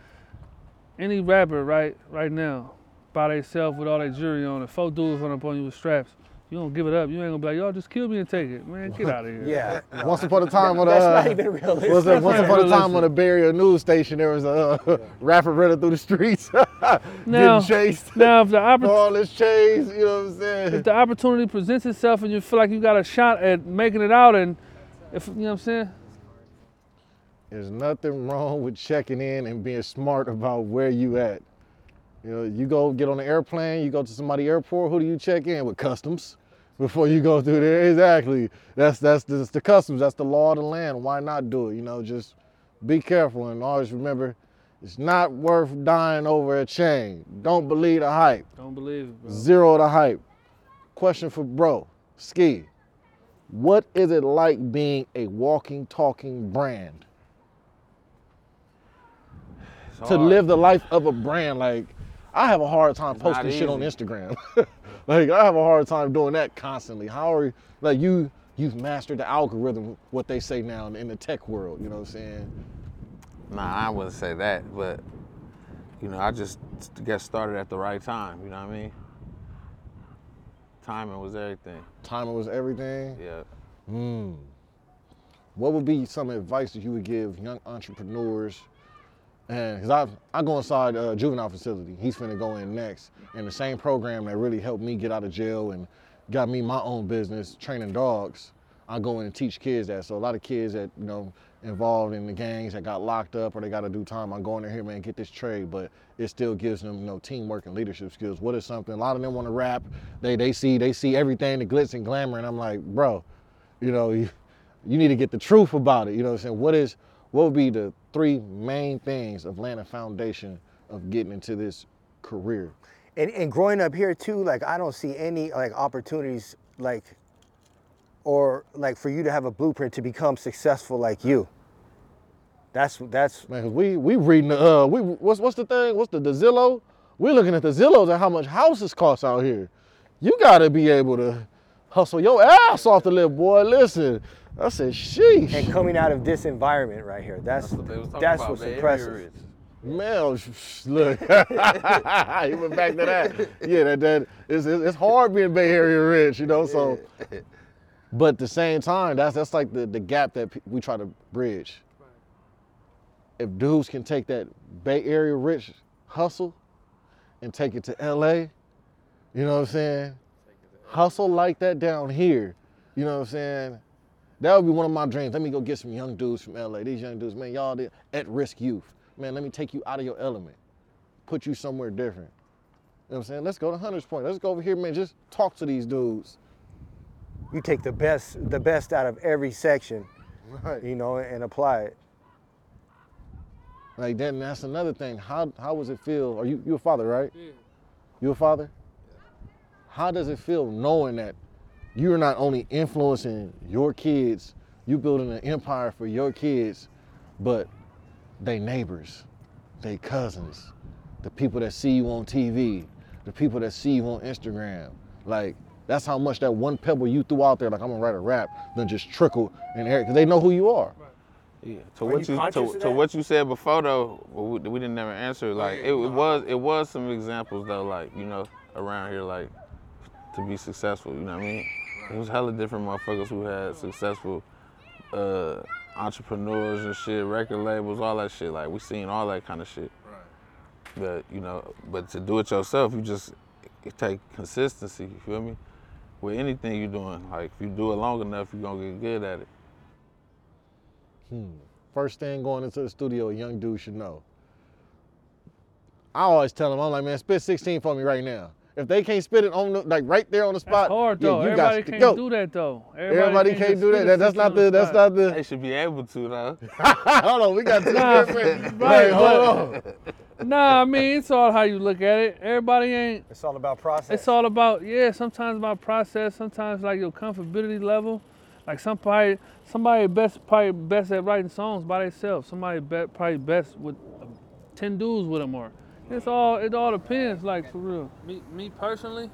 any rapper right right now, by themselves with all that jewelry on, if four dudes run up on you with straps, you don't give it up. You ain't gonna be like, y'all just kill me and take it. Man, get out of here. Yeah. Once upon a time on a That's uh, not even realistic. was it, once upon a time on a Bay Area news station, there was a uh, rapper running through the streets, Now- getting chased, Now if the oppor- all this chase. You know what I'm saying? if the opportunity presents itself and you feel like you got a shot at making it out and if you know what I'm saying? There's nothing wrong with checking in and being smart about where you at. You know, you go get on an airplane, you go to somebody airport, who do you check in with? Customs. Before you go through there, exactly. That's that's the, that's the customs. That's the law of the land. Why not do it? You know, just be careful and always remember, it's not worth dying over a chain. Don't believe the hype. Don't believe it, bro. Zero the hype. Question for bro, Ski. What is it like being a walking, talking brand? It's to hard. live the life of a brand. Like, I have a hard time It's posting shit on. Instagram. like, I have a hard time doing that constantly. How are you, like you? You've mastered the algorithm, what they say now in, in the tech world. You know what I'm saying? Nah, I wouldn't say that, but you know, I just got started at the right time. You know what I mean? Timing was everything. Timing was everything. Yeah. Hmm. What would be some advice that you would give young entrepreneurs? And because I I go inside a juvenile facility, he's finna go in next, and the same program that really helped me get out of jail and got me my own business training dogs. I go in and teach kids that. So a lot of kids that you know involved in the gangs that got locked up or they got to do time, I go in here, man, get this trade, but it still gives them you know teamwork and leadership skills. What is something? A lot of them want to rap. They they see they see everything, the glitz and glamour, and I'm like, bro, you know, you, you need to get the truth about it. You know what I'm saying? What is what would be the three main things of laying a foundation of getting into this career? And, and growing up here too, like I don't see any like opportunities like or like for you to have a blueprint to become successful like you. That's that's Man, 'cause we we reading the uh we what's what's the thing? What's the, the Zillow? We're looking at the Zillows and how much houses cost out here. You gotta be able to hustle your ass off the little boy. Listen, I said, sheesh. and coming out of this environment right here. That's That's what they was talking that's about, what's Bay Area impressive. Man, sh- sh- look, he went back to that. Yeah, that that it's, it's it's hard being Bay Area rich, you know. So, but at the same time, that's that's like the the gap that we try to bridge. If dudes can take that Bay Area rich hustle and take it to LA, you know what I'm saying? Hustle like that down here, you know what I'm saying? That would be one of my dreams. Let me go get some young dudes from LA. These young dudes, man, y'all the at-risk youth. Man, let me take you out of your element, put you somewhere different. You know what I'm saying? Let's go to Hunter's Point. Let's go over here, man. Just talk to these dudes. You take the best the best out of every section, Right. you know, and apply it. Like then that's another thing. How how does it feel? Are you you a father, right? You a father? How does it feel knowing that you're not only influencing your kids, you're building an empire for your kids, but they neighbors, they cousins, the people that see you on TV, the people that see you on Instagram. Like that's how much that one pebble you threw out there, like I'm gonna write a rap, then just trickle in air because they know who you are. Yeah. To Are what you you, to, to what you said before though, we, we didn't never answer. Oh, like it, it was it was some examples though, like you know around here like to be successful. You know what I mean? It was hella different motherfuckers who had successful uh, entrepreneurs and shit, record labels, all that shit. Like we seen all that kind of shit. But you know, but to do it yourself, you just take consistency. You feel me? With anything you're doing, like if you do it long enough, you're gonna get good at it. Hmm. First thing going into the studio, a young dude should know. I always tell them, I'm like, man, spit 16 for me right now. If they can't spit it on the, like right there on the spot, That's hard yeah, though. you Everybody got to can't go. do that though. Everybody can't just do that. that that's not the. That's spot. not the. They should be able to though. Hold on, we got two Nah, different. right, Wait, hold on. Nah, I mean it's all how you look at it. Everybody ain't. It's all about process. It's all about yeah. Sometimes about process. Sometimes like your comfortability level. Like somebody, somebody best probably best at writing songs by themselves. Somebody be, probably best with uh, ten dudes with them or. It's all it all depends. Like for real. Me me personally,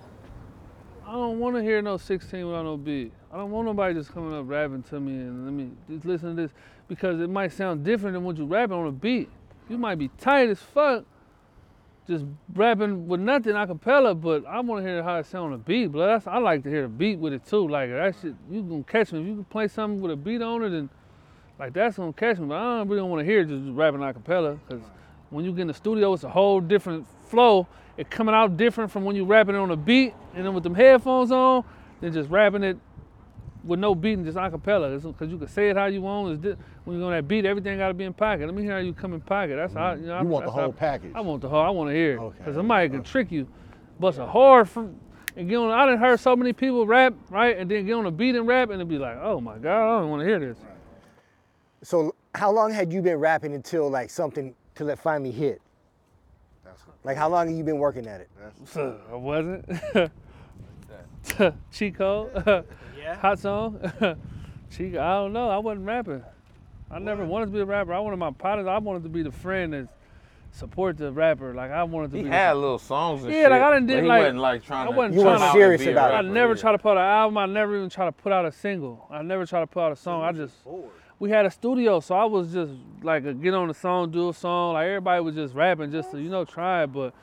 I don't want to hear no 16 without no beat. I don't want nobody just coming up rapping to me and let me just listen to this because it might sound different than what you rapping on a beat. You might be tight as fuck, just rapping with nothing a cappella, but I want to hear how it sound on a beat. But that's I like to hear the beat with it too. Like that shit, you gonna catch me if you can play something with a beat on it, and like that's gonna catch me. But I don't really want to hear just rapping a cappella because when you get in the studio, it's a whole different flow. It coming out different from when you rapping it on a beat and then with them headphones on, than just rapping it with no beat and just a cappella. Because you can say it how you want. Di- when you're on that beat, everything got to be in pocket. Let me hear how you come in pocket. That's how you know. You want the whole package. I want the whole. I want to hear. Okay, Because somebody can trick you, bust a hard from. And get on, I done heard so many people rap, right? And then get on a beat and rap, and it be like, oh my God, I don't want to hear this. So how long had you been rapping until like something till it finally hit? Like how long have you been working at it? I wasn't. Chico, hot song. Chico, I don't know. I wasn't rapping. I never wanted to be a rapper. I wanted my partners. I wanted to be the friend that support the rapper. Like I wanted to He be. had little songs and Yeah, shit. like, I done but did, he like- wasn't like trying I to. wasn't You weren't trying to- serious be a about it. I rapper, never yeah. try to put out an album. I never even try to put out a single. I never try to put out a song. I just we had a studio, so I was just like a get on the song, do a song. Like everybody was just rapping, just to you know try it. But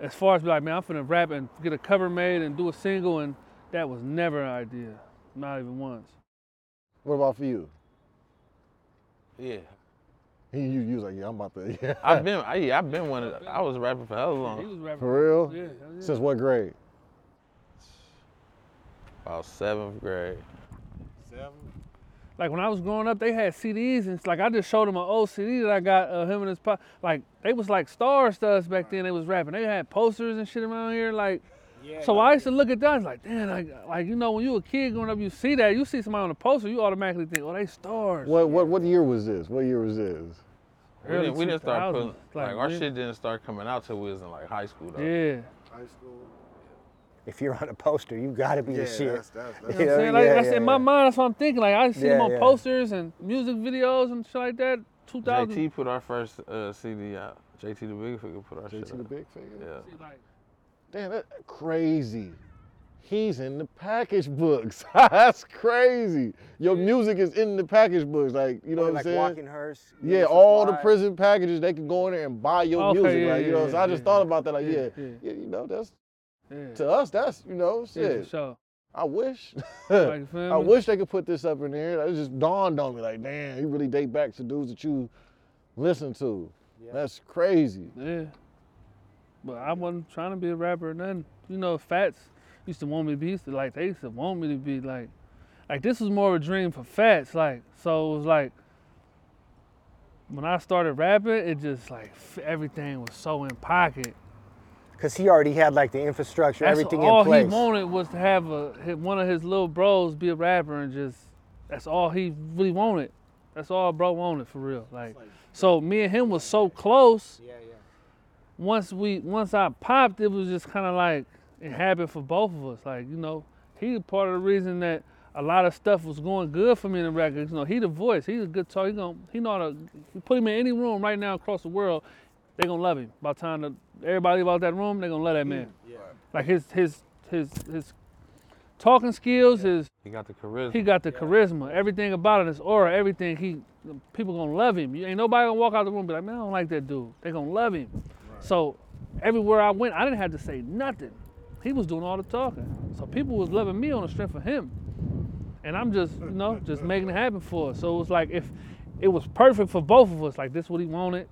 as far as be like, man, I'm finna rap and get a cover made and do a single, and that was never an idea, not even once. What about for you? Yeah. He, you, you was like, yeah, I'm about to. Yeah. I've been, I, yeah, I've been one. Of, I was rapping for hella He long. was rapping For real? Yeah, yeah. Since what grade? About seventh grade. Like when I was growing up, they had CDs, and it's like I just showed them an old CD that I got uh, him and his pop. Like they was like stars to us back then. They was rapping. They had posters and shit around here. Like, so I used to look at that. I was like, damn, like, like you know, when you a kid growing up, you see that, you see somebody on a poster, you automatically think, oh, they stars. What what what year was this? What year was this? We didn't, we didn't start putting like, our yeah. shit didn't start coming out till we was in like high school though. Yeah. If you're on a poster, you gotta be the shit. that's, that's, that's You know, I'm saying? Like, yeah, that's yeah, in my mind. That's what I'm thinking. Like I see them Yeah, on yeah. posters and music videos and shit like that. 2000. JT put our first uh, CD out. JT the Big Figure put our shit JT the out. Big Figure. Yeah. Damn, that crazy. He's in the package books. That's crazy. Your music is in the package books. Like, you know what I'm like saying? walking hearse. yeah, all the prison packages, they can go in there and buy your Okay, music. yeah, like, you yeah, know, so yeah, I just yeah, thought about that. Like, Yeah, yeah, yeah. yeah, you know, that's yeah. to us, that's, you know, Yeah, shit. for sure. I wish. Like, I wish they could put this up in there. It just dawned on me, like, damn, you really date back to dudes that you listen to. That's crazy. Yeah. But I wasn't trying to be a rapper or nothing. You know, Factz used to want me to be, to, like, they used to want me to be like, like this was more of a dream for Factz. Like, so it was like, when I started rapping, it just like everything was so in pocket. Because he already had like the infrastructure, That's everything in place. All he wanted was to have a one of his little bros be a rapper and just that's all he really wanted. That's all bro wanted for real. Like, so me and him was so close. Yeah, yeah. once we once I popped, it was just kind of like it happened for both of us. Like you know, he part of the reason that a lot of stuff was going good for me in the records. You know, he the voice. He's a good talk. He gonna he know how to. You put him in any room right now across the world, they gonna love him. By the time that everybody leave out that room, they gonna love that man. Like his his his his talking skills, his He got the charisma. he got the charisma, everything about it, his aura, everything. He, people gonna love him. You ain't nobody gonna walk out the room and be like, man, I don't like that dude. They gonna love him. So everywhere I went, I didn't have to say nothing. He was doing all the talking. So people was loving me on the strength of him, and I'm just, you know, just making it happen for us. So it was like if it was perfect for both of us. Like this, what he wanted.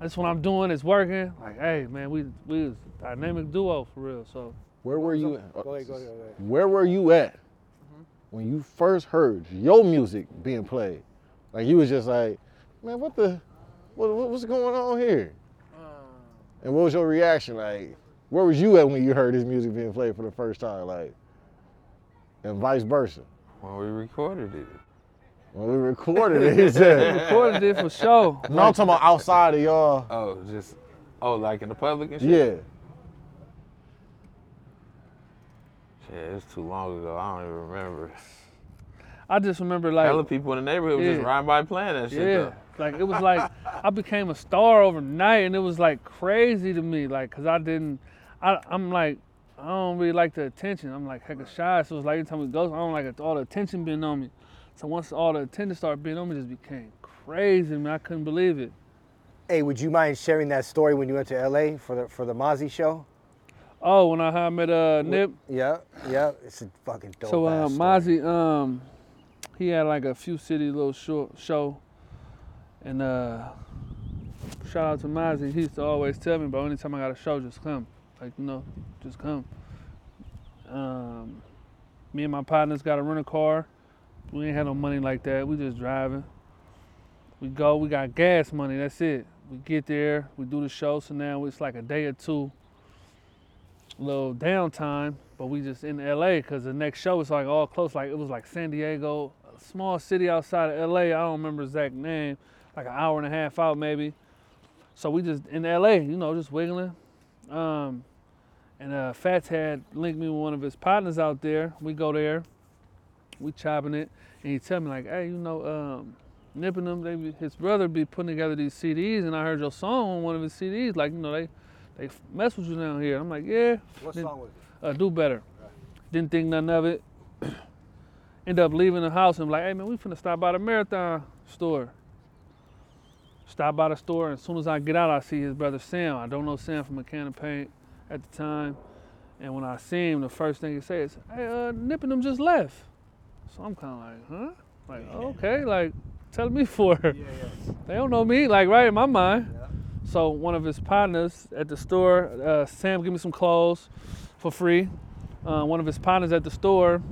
This what I'm doing. It's working. Like, hey, man, we we was a dynamic duo for real. So Where were you? Go ahead, go ahead, go ahead. Where were you at mm-hmm. when you first heard your music being played? Like you was just like, man, what the, what, what- what's going on here? Uh. And what was your reaction like? Where was you at when you heard his music being played for the first time? Like, and vice versa. when we recorded it. When we recorded it, he said, recorded it for sure. no, I'm talking about outside of y'all. Oh, just oh, like in the public and shit. Yeah. Yeah, it's too long ago. I don't even remember. I just remember like Hella people in the neighborhood was just riding by playing that shit. Yeah, Though. like it was like I became a star overnight, and it was like crazy to me, like because I didn't, I, I'm like I don't really like the attention. I'm like heck hecka shy, so it's like every time we go, I don't like all the attention being on me. So once all the attention started being on me, it just became crazy. Man, I couldn't believe it. Hey, would you mind sharing that story when you went to LA for the for the Mozzy show? Oh, when I had met uh Nip, Yeah, yeah. It's a fucking dope. so uh. Mozzy, um, he had like a few city little short show, and uh, shout out to Mozzy. He used to always tell me, bro, anytime I got a show, just come. Like you know, just come. Um, me and my partners got to rent a car. We ain't had no money like that. We just driving. We go. We got gas money. That's it. We get there. We do the show. So now it's like a day or two. Little downtime, but we just in LA because the next show is like all close. Like it was like San Diego, a small city outside of LA. I don't remember exact name. Like an hour and a half out maybe. So we just in LA, you know, just wiggling. Um, and uh, Factz had linked me with one of his partners out there. We go there, we chopping it, and he tell me like, hey, you know, um, nipping them. They his brother be putting together these CDs, and I heard your song on one of his CDs. Like, you know, they they mess with you down here. I'm like, yeah, What Then- song was it? uh, do better. Didn't think nothing of it. End up leaving the house and I'm like, hey man, we finna stop by the marathon store. Stop by the store, and as soon as I get out, I see his brother Sam. I don't know Sam from a can of paint at the time. And when I see him, the first thing he says, hey, uh, Nip and them just left. So I'm kind of like, huh? Like, okay, like, tell me for. They don't know me, like, right in my mind. So one of his partners at the store, uh, Sam, give me some clothes for free. Uh, one of his partners at the store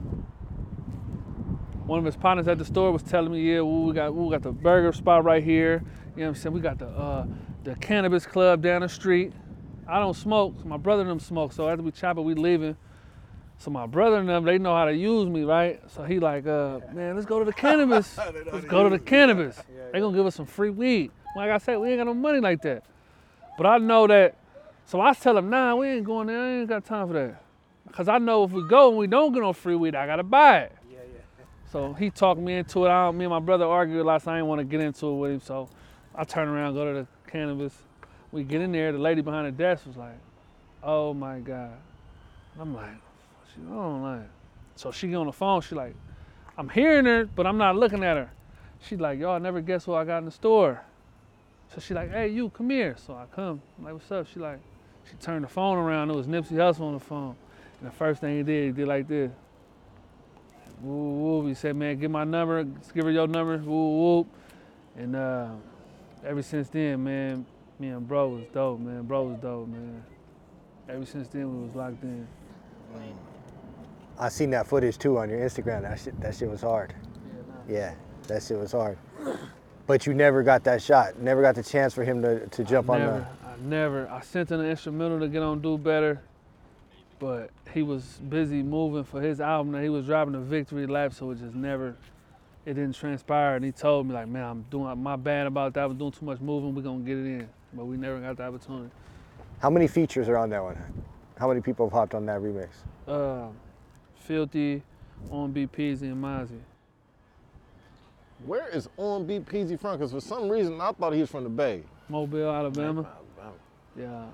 one of his partners at the store was telling me, yeah, well, we got we got the burger spot right here. You know what I'm saying? We got the uh, the cannabis club down the street. I don't smoke. So my brother and them smoke. So after we chop it, we leaving. So my brother and them, they know how to use me, right? So he like, uh, man, let's go to the cannabis. let's go to the cannabis. They gonna give us some free weed. Like I said, we ain't got no money like that. But I know that. So I tell him, nah, we ain't going there. I ain't got time for that. Cause I know if we go and we don't get no free weed, I gotta buy it. Yeah, yeah. So he talked me into it. I me and my brother argued a lot, so I didn't want to get into it with him. So I turn around, go to the cannabis. We get in there. The lady behind the desk was like, "Oh my god!" And I'm like, "She don't like." So she on the phone. She like, "I'm hearing her, but I'm not looking at her." She like, "Y'all never guess what I got in the store." So she like, "Hey, you come here." So I come. I'm like, "What's up?" She like, she turned the phone around. It was Nipsey Hussle on the phone. And the first thing he did, he did like this. Whoop. He said, man, give my number, give her your number, woo whoop. And uh, ever since then, man, me and bro was dope, man. Bro was dope, man. Ever since then, we was locked in. I seen that footage too on your Instagram. That shit, that shit was hard. Yeah, that shit was hard. But you never got that shot. Never got the chance for him to, to jump on never, the. I never. I sent him an instrumental to get on Do Better, but he was busy moving for his album that he was driving the victory lap, so it just never, it didn't transpire. And he told me like, man, I'm doing my bad about that. I was doing too much moving. We're gonna get it in, but we never got the opportunity. How many features are on that one? How many people have hopped on that remix? Uh, Philthy, on OMB Peezy and Mozzy. Where is OMB Peezy from? Because for some reason I thought he was from the Bay. Mobile, Alabama. Yeah.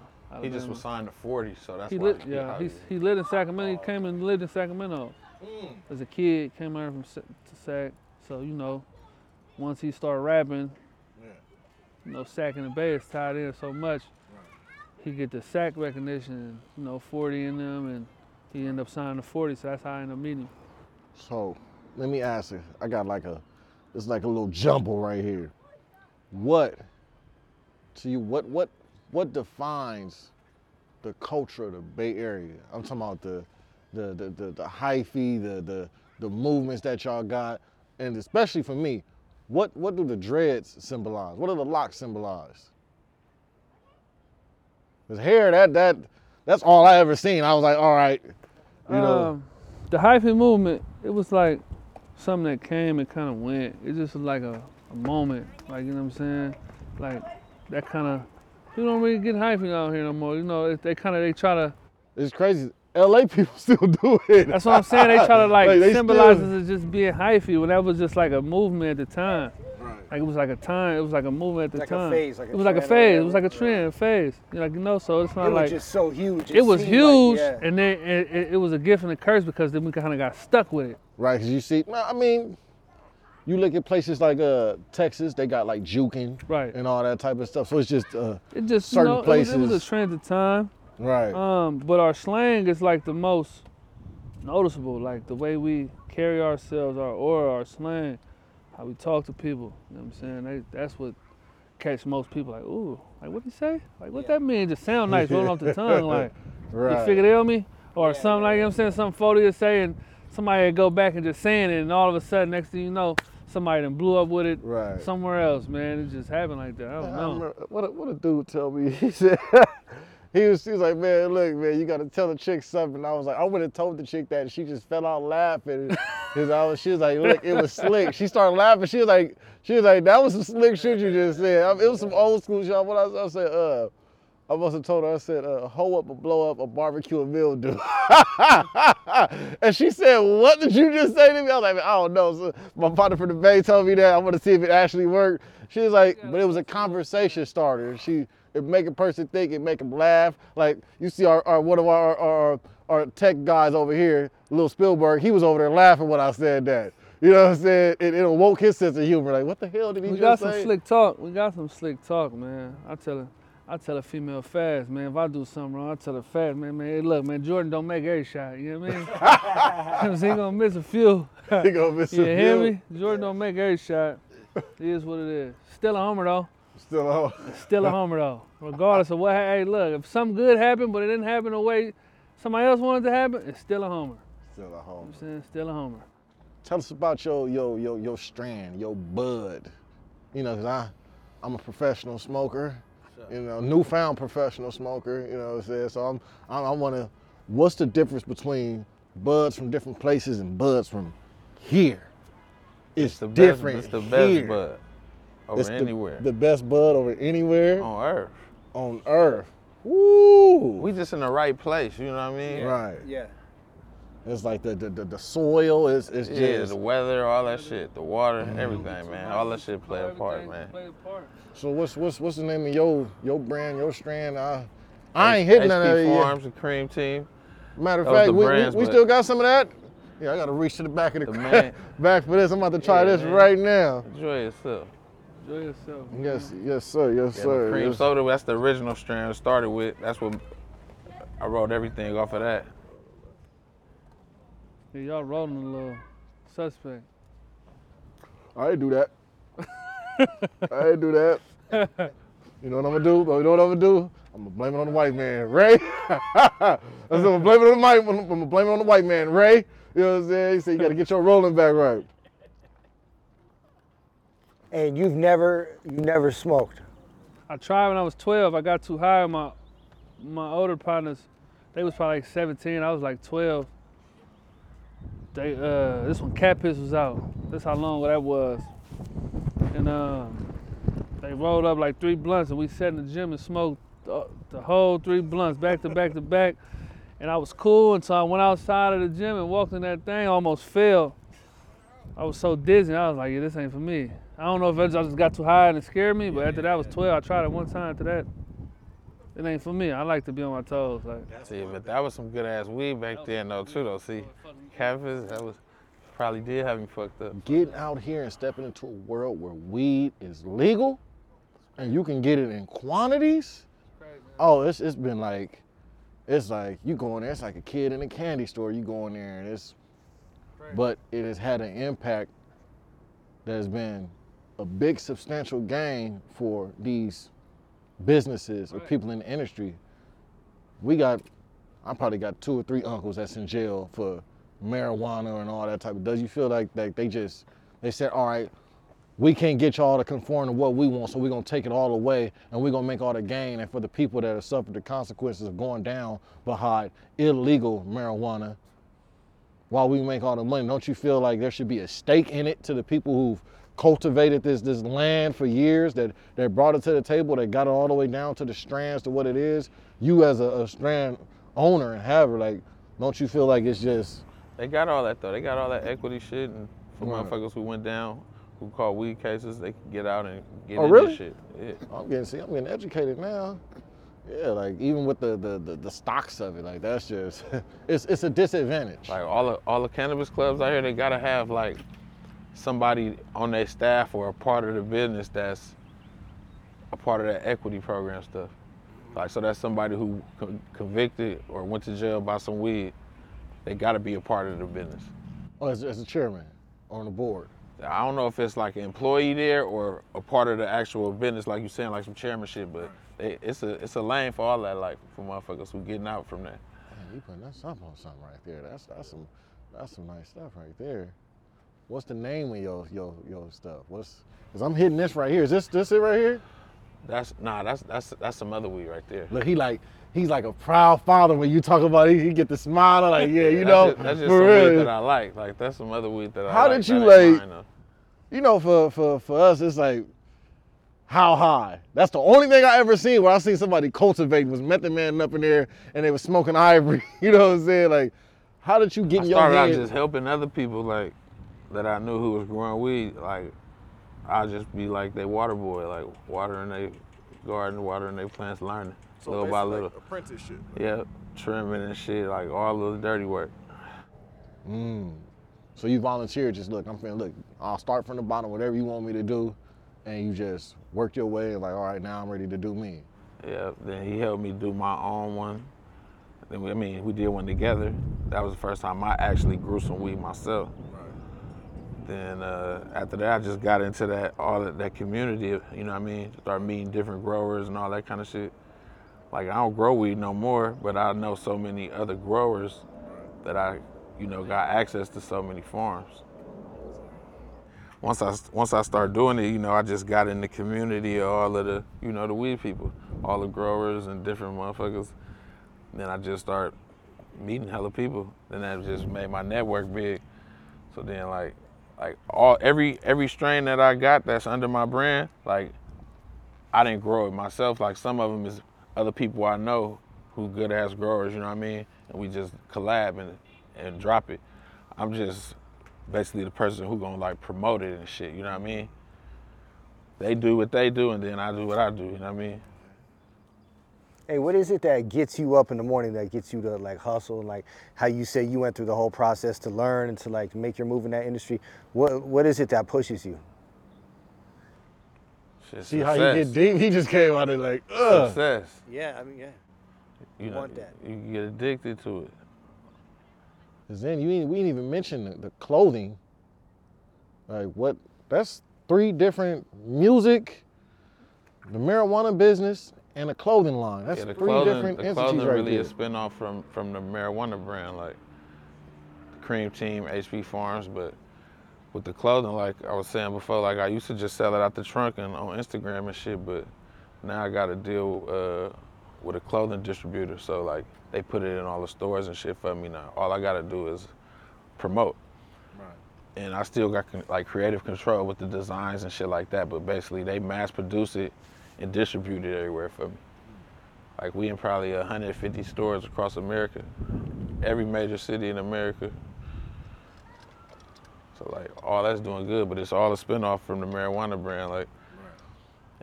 He just was signed to 40, so that's He why. lit, yeah, out he's, he lived in Sacramento. He came and lived in Sacramento Mm. as a kid. Came out from to Sac. So you know, once he started rapping, Yeah. you know, Sac and the Bay is tied in so much. He get the Sac recognition, you know, 40 in them, and he ended up signing to 40. So that's how I ended up meeting him. So let me ask you. I got like a, it's like a little jumble right here. What, to you, what what what defines the culture of the Bay Area? I'm talking about the the the the, the hyphy, the the the movements that y'all got, and especially for me, what what do the dreads symbolize? What do the locks symbolize? Cause hair, that that that's all I ever seen. I was like, all right, you know. Um, the hyphy movement, it was like something that came and kind of went. It just was like a, a moment, like you know what I'm saying, like that kind of. You don't really get hyphy out here no more. You know, they kind of they try to. It's crazy. LA people still do it. That's what I'm saying. They try to like, they symbolize still- it as just being hyphy when that was just like a movement at the time. Right. Like it was like a time. It was like a movement at the Like a time. phase, like a it was like a phase. It was like a trend, phase. You know, like you know, so it's not like It not was just so huge. it was seemed like- huge, yeah. and then it, it, it was a gift and a curse because then we kind of got stuck with it. Right, because you see, no, I mean, you look at places like uh, Texas, they got like juking Right. and all that type of stuff. So it's just, uh, It just certain you know, it was, it was a trend at the time. right. Um, but our slang is like the most noticeable. Like the way we carry ourselves, our aura, our slang, how we talk to people. You know what I'm saying? They, that's what catch most people. Like, ooh, like what he say? Like what that mean? Just sound nice, rolling off the tongue. Like right. you figure it out me, or something like you know what I'm saying. Something Foley is saying, somebody would go back and just saying it, and all of a sudden, next thing you know, somebody done blew up with it Right. somewhere else. Man, it just happened like that. I don't I know. remember, what, a, what a dude told me. He said, he was, he was like, man, look, man, you got to tell the chick something. I was like, I would have told the chick that. and She just fell out laughing. Cause I was, she was like, look, it was slick. She started laughing. She was like, she was like, that was some slick shit you just said. I mean, it was some old school shit. What I, I said, uh, I must have told her, I said, uh, hoe up or blow up a barbecue and mildew. and she said, what did you just say to me? I was like, I don't know. So my partner from the Bay told me that. I want to see if it actually worked. She was like, but it was a conversation starter. She, it make a person think, it make them laugh. Like, you see our, our one of our, our, our tech guys over here, Lil Spielberg, he was over there laughing when I said that. You know what I'm saying? It, it awoke his sense of humor. Like, what the hell did he We just say? We got some slick talk. We got some slick talk, man. I tell her, I tell a female fast, man. If I do something wrong, I tell her fast, man. Man, hey, look, man. Jordan don't make every shot. You know what I mean? Cause he gonna miss a few. He gonna miss You a hear me? Jordan don't make every shot. It is what it is. Still a homer though. Still on. Still a homer though. Regardless of what. Hey, look, if something good happened, but it didn't happen the way somebody else wanted to happen, it's still a homer. Still a home. I'm saying still a homer. tell us about your your your your strand, your bud. You know, cause I I'm a professional smoker. You know, newfound professional smoker. You know what I'm saying? So I'm I, I want to. What's the difference between buds from different places and buds from here? It's, the best, It's the best here. bud over It's the- anywhere The, best bud over anywhere on earth. on earth. Woo! We just in the right place. You know what I mean? right. Yeah. It's like the the, the, the soil is is Yeah, just the weather, all that shit, the water, Mm-hmm. everything, man. All that shit play a part, man. Play a part. So what's what's what's the name of your your brand, your strand? I I ain't hitting none of HP it yet. Farms, the cream team. Matter of fact, we, we- brands, we, but- still got some of that. Yeah, I gotta reach to the back of the, The man- back for this. I'm about to try Yeah, this man. right now. Enjoy yourself. Enjoy yourself. Yes, yes, sir, yes, Yeah, sir. cream yes. soda, that's the original strand I started with. That's what I wrote everything off of that. Yeah, y'all rolling a little suspect. I ain't do that. I ain't do that. You know what I'm gonna do? You know what I'm gonna do? I'm gonna blame it on the white man, Ray. I'm gonna blame it on the white. I'm gonna blame it on the white man, Ray. You know what I'm saying? He said you gotta get your rolling back right. And you've never you never smoked. I tried when I was 12. I got too high. My my older partners, they was probably like 17. I was like 12. They uh, this one cat piss was out. That's how long that was. And um, they rolled up like three blunts, and we sat in the gym and smoked the, the whole three blunts back to back to back. And I was cool until I went outside of the gym and walked in that thing. Almost fell. I was so dizzy. I was like, yeah, this ain't for me. I don't know if I just got too high and it scared me, but after that I was 12. I tried it one time. After that, it ain't for me. I like to be on my toes. Like, See, but that was some good ass weed back then, though, too, though. See, cannabis, that was probably did have me fucked up. Getting out here and stepping into a world where weed is legal and you can get it in quantities. Oh, it's it's been like, it's like you go in there. It's like a kid in a candy store. You go in there and it's, but it has had an impact that has been a big substantial gain for these businesses or people in the industry. We got, I probably got two or three uncles that's in jail for marijuana and all that type of. Does you feel like like they just they said, all right, we can't get y'all to conform to what we want, so we're gonna take it all away and we're gonna make all the gain. And for the people that have suffered the consequences of going down behind illegal marijuana, while we make all the money, don't you feel like there should be a stake in it to the people who've cultivated this this land for years, that that brought it to the table, that got it all the way down to the strands to what it is? You as a, a strand owner and haver, like, don't you feel like it's just They got all that, though. They got all that equity shit. And for Right. motherfuckers who went down, who caught weed cases, they can get out and get Oh, into really? shit. Yeah. I'm getting see, I'm getting educated now. Yeah, like even with the the, the, the stocks of it, like that's just it's it's a disadvantage. Like all the all the cannabis clubs out here, they gotta have like somebody on their staff or a part of the business that's a part of that equity program stuff. Like so that's somebody who con- convicted or went to jail by some weed. They gotta be a part of the business. Oh, as, as a chairman on the board. I don't know if it's like an employee there or a part of the actual business, like you saying, like some chairmanship, but they, it's a it's a lane for all that, like for motherfuckers who getting out from that. Man, you putting that something on something right there. That's that's some that's some nice stuff right there. What's the name of your your your stuff? What's cause I'm hitting this right here. Is this this it right here? That's nah, that's that's that's some other weed right there. Look, he like he's like a proud father when you talk about it. He get the smile like, yeah, you That's know. just, that's just some real. weed that I like. Like that's some other weed that I How like. did you, like- mine, you know, for for for us, it's like how high. That's the only thing I ever seen where I seen somebody cultivate was Method Man up in there and they was smoking ivory. You know what I'm saying? Like, how did you get I in your started out just helping other people like that I knew who was growing weed. Like I'll just be like they water boy, like watering their garden, watering their plants, learning little by little. apprenticeship. Yeah, trimming and shit, like all of the dirty work. Mm. So you volunteered, just look, I'm finna look, I'll start from the bottom, whatever you want me to do, and you just work your way like, all right, now I'm ready to do me. Yeah, then he helped me do my own one. Then we, I mean, we did one together. That was the first time I actually grew some weed myself. Then uh, after that, I just got into that all that, that community. You know what I mean? Start meeting different growers and all that kind of shit. Like I don't grow weed no more, but I know so many other growers that I, you know, got access to so many farms. once I once I start doing it, you know, I just got in the community of all of the you know the weed people, all the growers and different motherfuckers. Then I just start meeting hella people. Then that just made my network big. So then like like all every every strain that I got that's under my brand, like I didn't grow it myself. Like some of them is other people I know who good ass growers, you know what I mean? And we just collab and and drop it. I'm just basically the person who gonna like promote it and shit, you know what I mean? They do what they do and then I do what I do, you know what I mean? Hey, what is it that gets you up in the morning that gets you to like hustle and like how you say you went through the whole process to learn and to like make your move in that industry? What what is it that pushes you? Shit, See how you get deep? He just came out there like, ugh. Success. Yeah, I mean, yeah. You want that. You get addicted to it. Cause then you ain't, we didn't even mention the, the clothing. Like what? That's three different music, the marijuana business, and the clothing line. That's yeah, three clothing, different the entities clothing right really there. a spin-off from from the marijuana brand, like the Cream Team, HP Farms. But with the clothing, like I was saying before, like I used to just sell it out the trunk and on Instagram and shit. But now I got to deal uh, with a clothing distributor, so like they put it in all the stores and shit for me now. All I got to do is promote. Right. And I still got like creative control with the designs and shit like that, but basically they mass produce it and distribute it everywhere for me. Like we in probably 150 stores across America, every major city in America. So like all that's doing good, but it's all a spinoff from the marijuana brand. Like,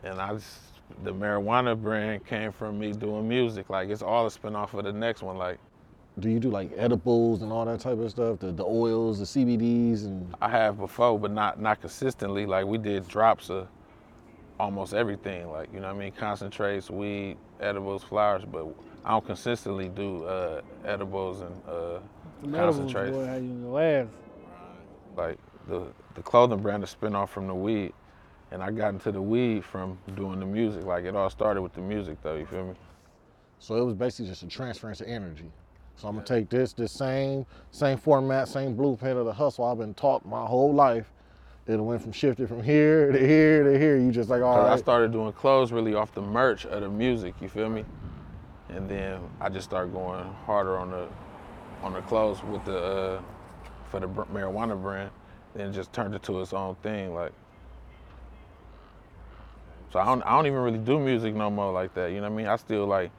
and I just the marijuana brand came from me doing music. Like it's all a spinoff of the next one. Like Do you do like edibles and all that type of stuff? The the oils, the CBDs, and I have before, but not not consistently. Like we did drops of almost everything. Like you know what I mean, concentrates, weed, edibles, flowers. But I don't consistently do uh, edibles and uh, Them edibles, concentrates. boy, how you in your ass. Like the the clothing brand is spin off from the weed, and I got into the weed from doing the music. Like it all started with the music, though. You feel me? so it was basically just a transference of energy. So I'm gonna take this this same same format, same blueprint of the hustle I've been taught my whole life. It went from shifted from here to here to here. You just like all 'Cause I started doing clothes really off the merch of the music. You feel me? And then I just started going harder on the on the clothes with the uh, for the marijuana brand. Then it just turned it to its own thing. Like, so I don't I don't even really do music no more like that. You know what I mean? I still like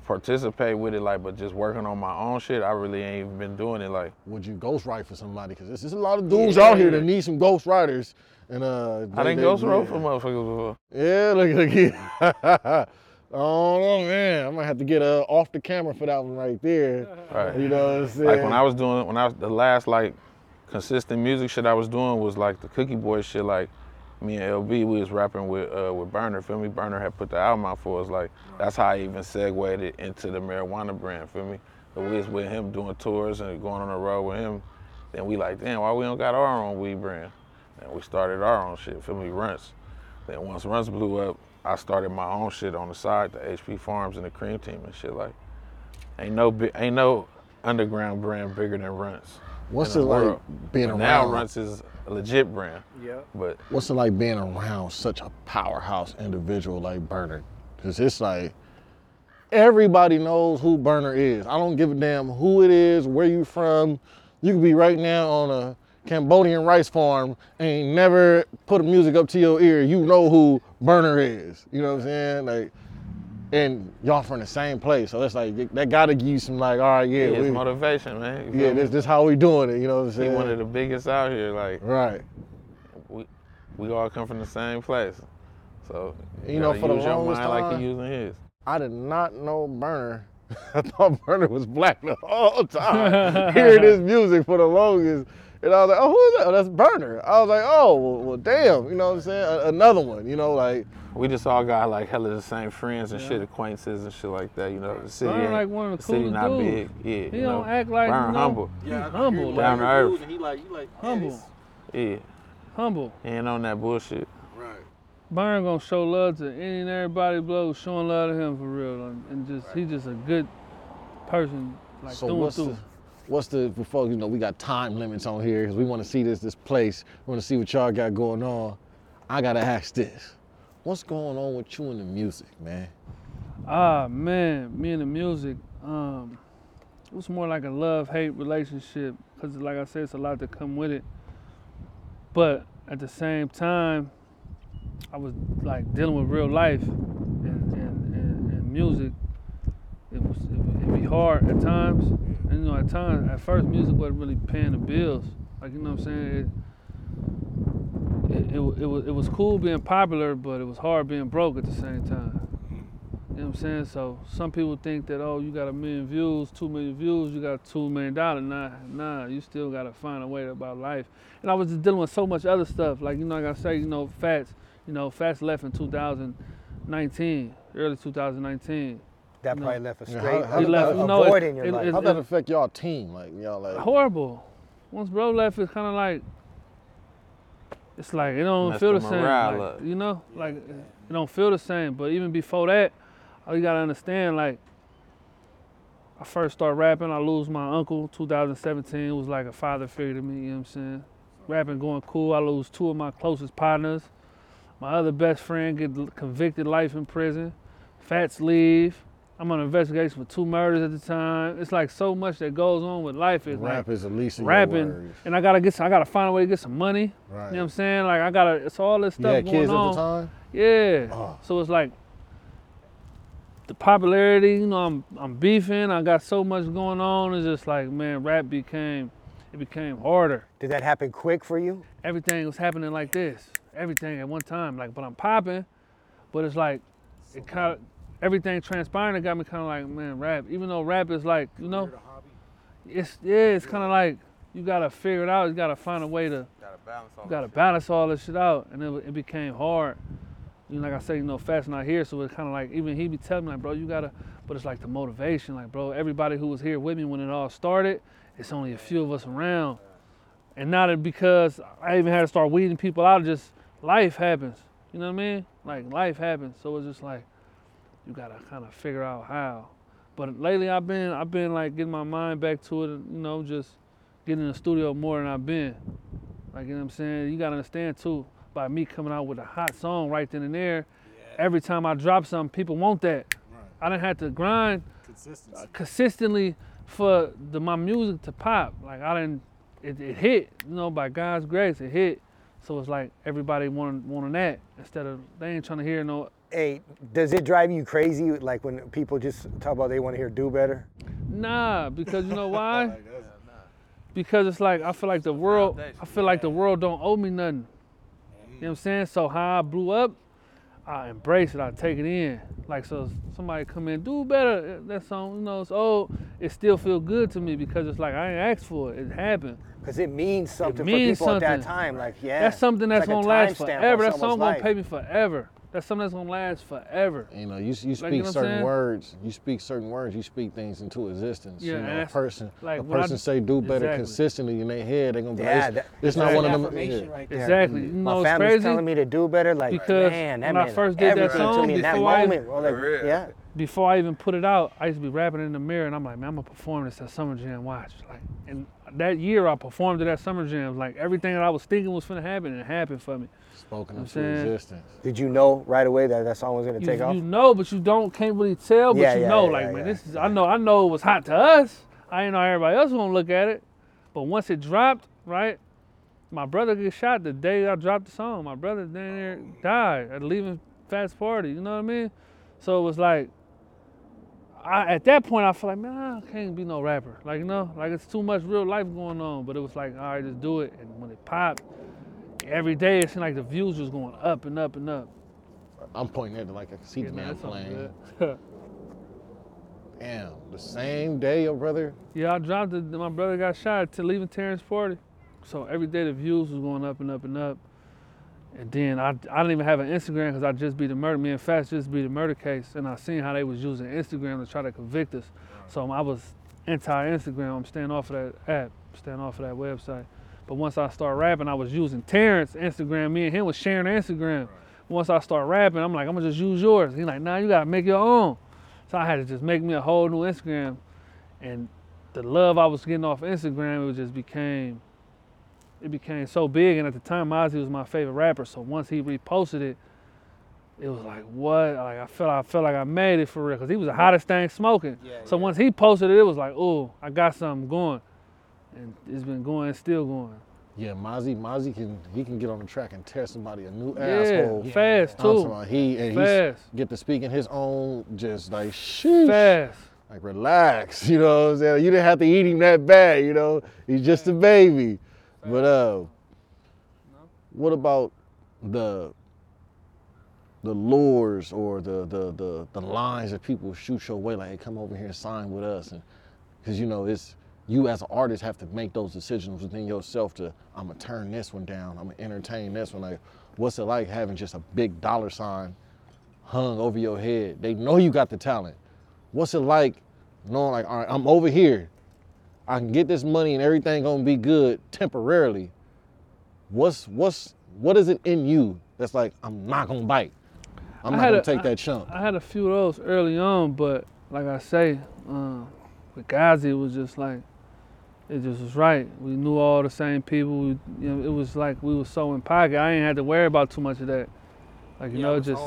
participate with it, like, but just working on my own shit. I really ain't even been doing it like. Would you ghostwrite for somebody? Because there's, a lot of dudes out here that need some ghostwriters. And uh, I didn't they- ghost roll yeah. for motherfuckers before. Yeah, look, look here. oh man, I'm gonna have to get uh, off the camera for that one right there. Right. You know what I'm saying? Like when I was doing, when I was the last like consistent music shit I was doing was like the Cookie Boy shit. Like me and LB, we was rapping with uh, with Berner. Feel me? Berner had put the album out for us. Like that's how I even segued it into the marijuana brand. Feel me? But we was with him doing tours and going on the road with him. Then we like, damn, why we don't got our own weed brand? And we started our own shit. Feel me? Runts. Then once Runts blew up, I started my own shit on the side, the HP Farms and the Cream Team and shit. Like, ain't no ain't no underground brand bigger than Runts. What's it like world. being But around? now Runts is a legit brand. Yeah. But What's it like being around such a powerhouse individual like Berner? Because it's like everybody knows who Berner is. I don't give a damn who it is, where you from. You could be right now on a Cambodian rice farm and never put a music up to your ear. You know who Berner is. You know what I'm saying? Like, and y'all from the same place, so that's like that gotta give you some like, all right, yeah, yeah, we, motivation, man. You yeah, this this how we doing it. You know what I'm He saying? one of the biggest out here. Like right. we we all come from the same place. So You know, gotta for the use your longest mind like time- he using his. I did not know Berner. I thought Berner was black the whole time. Hearing his music for the longest. And I was like, oh, who is that? Oh, that's Berner. I was like, oh, well, well, damn. You know what I'm saying? A- another one, you know, like, We just all got like hella the same friends and shit, acquaintances and shit like that. You know, the city Burn ain't, like one of the the city not dudes. big. Yeah, He you don't act like Burn you know, humble. He humble, Down like, to earth. and he like, he like, humble, Yeah, humble. he ain't on that bullshit. Right. Burn gonna show love to any and everybody below, showing love to him for real, and, and just he's just a good person, like So through and what's through. the, what's the before you know we got time limits on here because we want to see this this place. We want to see what y'all got going on. I gotta ask this: What's going on with you and the music, man? Ah man, me and the music, um, it was more like a love-hate relationship because, like I said, it's a lot to come with it. But at the same time, I was like dealing with real life and, and, and, and music. It was it, it'd be hard at times, and you know, at times, at first, music wasn't really paying the bills. Like you know what I'm saying? It, it, it, it was it was cool being popular, but it was hard being broke at the same time. You know what I'm saying? So some people think that oh, you got a million views, two million views, you got two million dollars. Nah, nah, you still gotta find a way about life. And I was just dealing with so much other stuff. Like you know, like I say, you know, Factz, you know, Factz left in 2019, early 2019. That No. probably left a Yeah, straight how- how a- did a you know, it- void in your it- life. it- How that affect y'all team? Like y'all like Horrible. Once bro left, it's kind of like it's like it don't Messed feel the the same. like. You know, like it don't feel the same. But even before that, all you gotta understand, like I first start rapping, I lose my uncle 2017. Was like a father figure to me, you know what I'm saying? Rapping going cool, I lose two of my closest partners. My other best friend get convicted life in prison. Factz leave. I'm on an investigation for two murders at the time. It's like so much that goes on with life. It's rap like is the least of rapping, your and I gotta get, some, I gotta find a way to get some money. Right. You know what I'm saying? Like I gotta, it's all this you stuff had going kids on. at the time? Yeah. Oh. So it's like the popularity, you know, I'm I'm beefing, I got so much going on. It's just like, man, rap became it became harder. Did that happen quick for you? Everything was happening like this. Everything at one time. Like, but I'm popping, but it's like it kind of everything transpiring. It got me kind of like, man, rap. Even though rap is like, you know, it's yeah, it's kind of like you gotta figure it out. You gotta find a way to Gotta balance all gotta balance all this shit out, and it, it became hard. You know, like I said, you know, Factz not here, so it's kind of like even he be telling me like, bro, you gotta. But it's like the motivation, like, bro, everybody who was here with me when it all started, it's only a few of us around, and not it because I even had to start weeding people out. Just life happens, you know what I mean? Like life happens, so it's just like you gotta kind of figure out how. But lately, I've been I've been like getting my mind back to it, and, you know, just getting in the studio more than I've been. Like, you know what I'm saying? You gotta understand too, by me coming out with a hot song right then and there, every time I drop something, people want that. I didn't have to grind uh, consistently for the my music to pop. Like I didn't, it, it hit, you know, by God's grace, it hit. So it's like everybody wanting wanting that instead of they ain't trying to hear no. Hey, does it drive you crazy like when people just talk about they want to hear do better? Nah, because you know why? because it's like I feel like the world, I feel like the world don't owe me nothing. You know what I'm saying? So how I blew up, I embrace it. I take it in. Like so, somebody come in, do better. Uh, that song, you know, it's old. It still feel good to me because it's like I ain't asked for it. It happened. Because it means something means for people at that time. Like, yeah. That's something it's that's like gonna last forever. That someone's song gonna life. pay me forever. That's something that's gonna last forever. You know, you, you you speak know what I'm certain words. You speak certain words. You speak things into existence. Yeah, you know, a person, like, a when I- person say do better Exactly. consistently in their head. They're gonna be Yeah, like, that- it's, it's that's not one of them. yeah. right there. Exactly. You mm-hmm. My know what's family's crazy? telling me to do better. Like, Because man, that when I meant first did that everything to song, me in that before I- moment. Well, like, yeah. before I even put it out, I used to be rapping in the mirror, and I'm like, man, I'm gonna perform this at Summer Jam. Watch, like, and that year I performed it at Summer Jam. Like everything that I was thinking was gonna happen, it happened for me. Spoken I'm into existence. Did you know right away that that song was gonna You, take off? you know, but you don't can't really tell, but Yeah, you yeah, know, yeah, like, yeah, man, yeah. this is. I know, I know it was hot to us. I didn't know everybody else was gonna look at it, but once it dropped, right. My brother get shot the day I dropped the song. My brother down there died at leaving Factz Party. You know what I mean? So it was like, I at that point I feel like, man, I can't be no rapper. Like you know, like it's too much real life going on. But it was like, all right, just do it. And when it popped, every day it seemed like the views was going up and up and up. I'm pointing at it like I can see Yeah, the man, man that song playing. Damn, the same day your brother. Yeah, I dropped it. My brother got shot to leaving Terrence Party. So every day the views was going up and up and up. And then I, I didn't even have an Instagram because I just beat the murder. Me and Factz just beat the murder case. And I seen how they was using Instagram to try to convict us. So I was anti-Instagram. I'm staying off of that app, staying off of that website. But once I start rapping, I was using Terrence Instagram. Me and him was sharing Instagram. Once I start rapping, I'm like, I'm gonna just use yours. He's like, nah, you gotta make your own. So I had to just make me a whole new Instagram. And the love I was getting off Instagram, it just became it became so big. And at the time, Mozzy was my favorite rapper. So once he reposted it, it was like what? Like I felt I felt like I made it for real because he was the hottest thing smoking. so once he posted it, it was like, oh, I got something going, and it's been going, still going. Yeah, Mozzy, Mozzy can he can get on the track and tear somebody a new Yeah, asshole. fast I'm too, about he and he get to speak in his own, just like sheesh. fast. Like relax, you know what I'm saying? You didn't have to eat him that bad, you know. He's just a baby. But uh what about the the lures or the the the, the lines that people shoot your way like hey come over here and sign with us and because you know it's you as an artist have to make those decisions within yourself to I'm gonna turn this one down, I'm gonna entertain this one. Like what's it like having just a big dollar sign hung over your head? They know you got the talent. What's it like knowing like, all right, I'm over here. I can get this money and everything gonna be good temporarily. What's what's what is it in you that's like I'm not gonna bite? I'm I not gonna a- take that chunk. I had a few of those early on, but like I say, um, with Ghazi, it was just like it just was right. We knew all the same people. We, you know, it was like we were so in pocket. I ain't had to worry about too much of that. Like you know, it just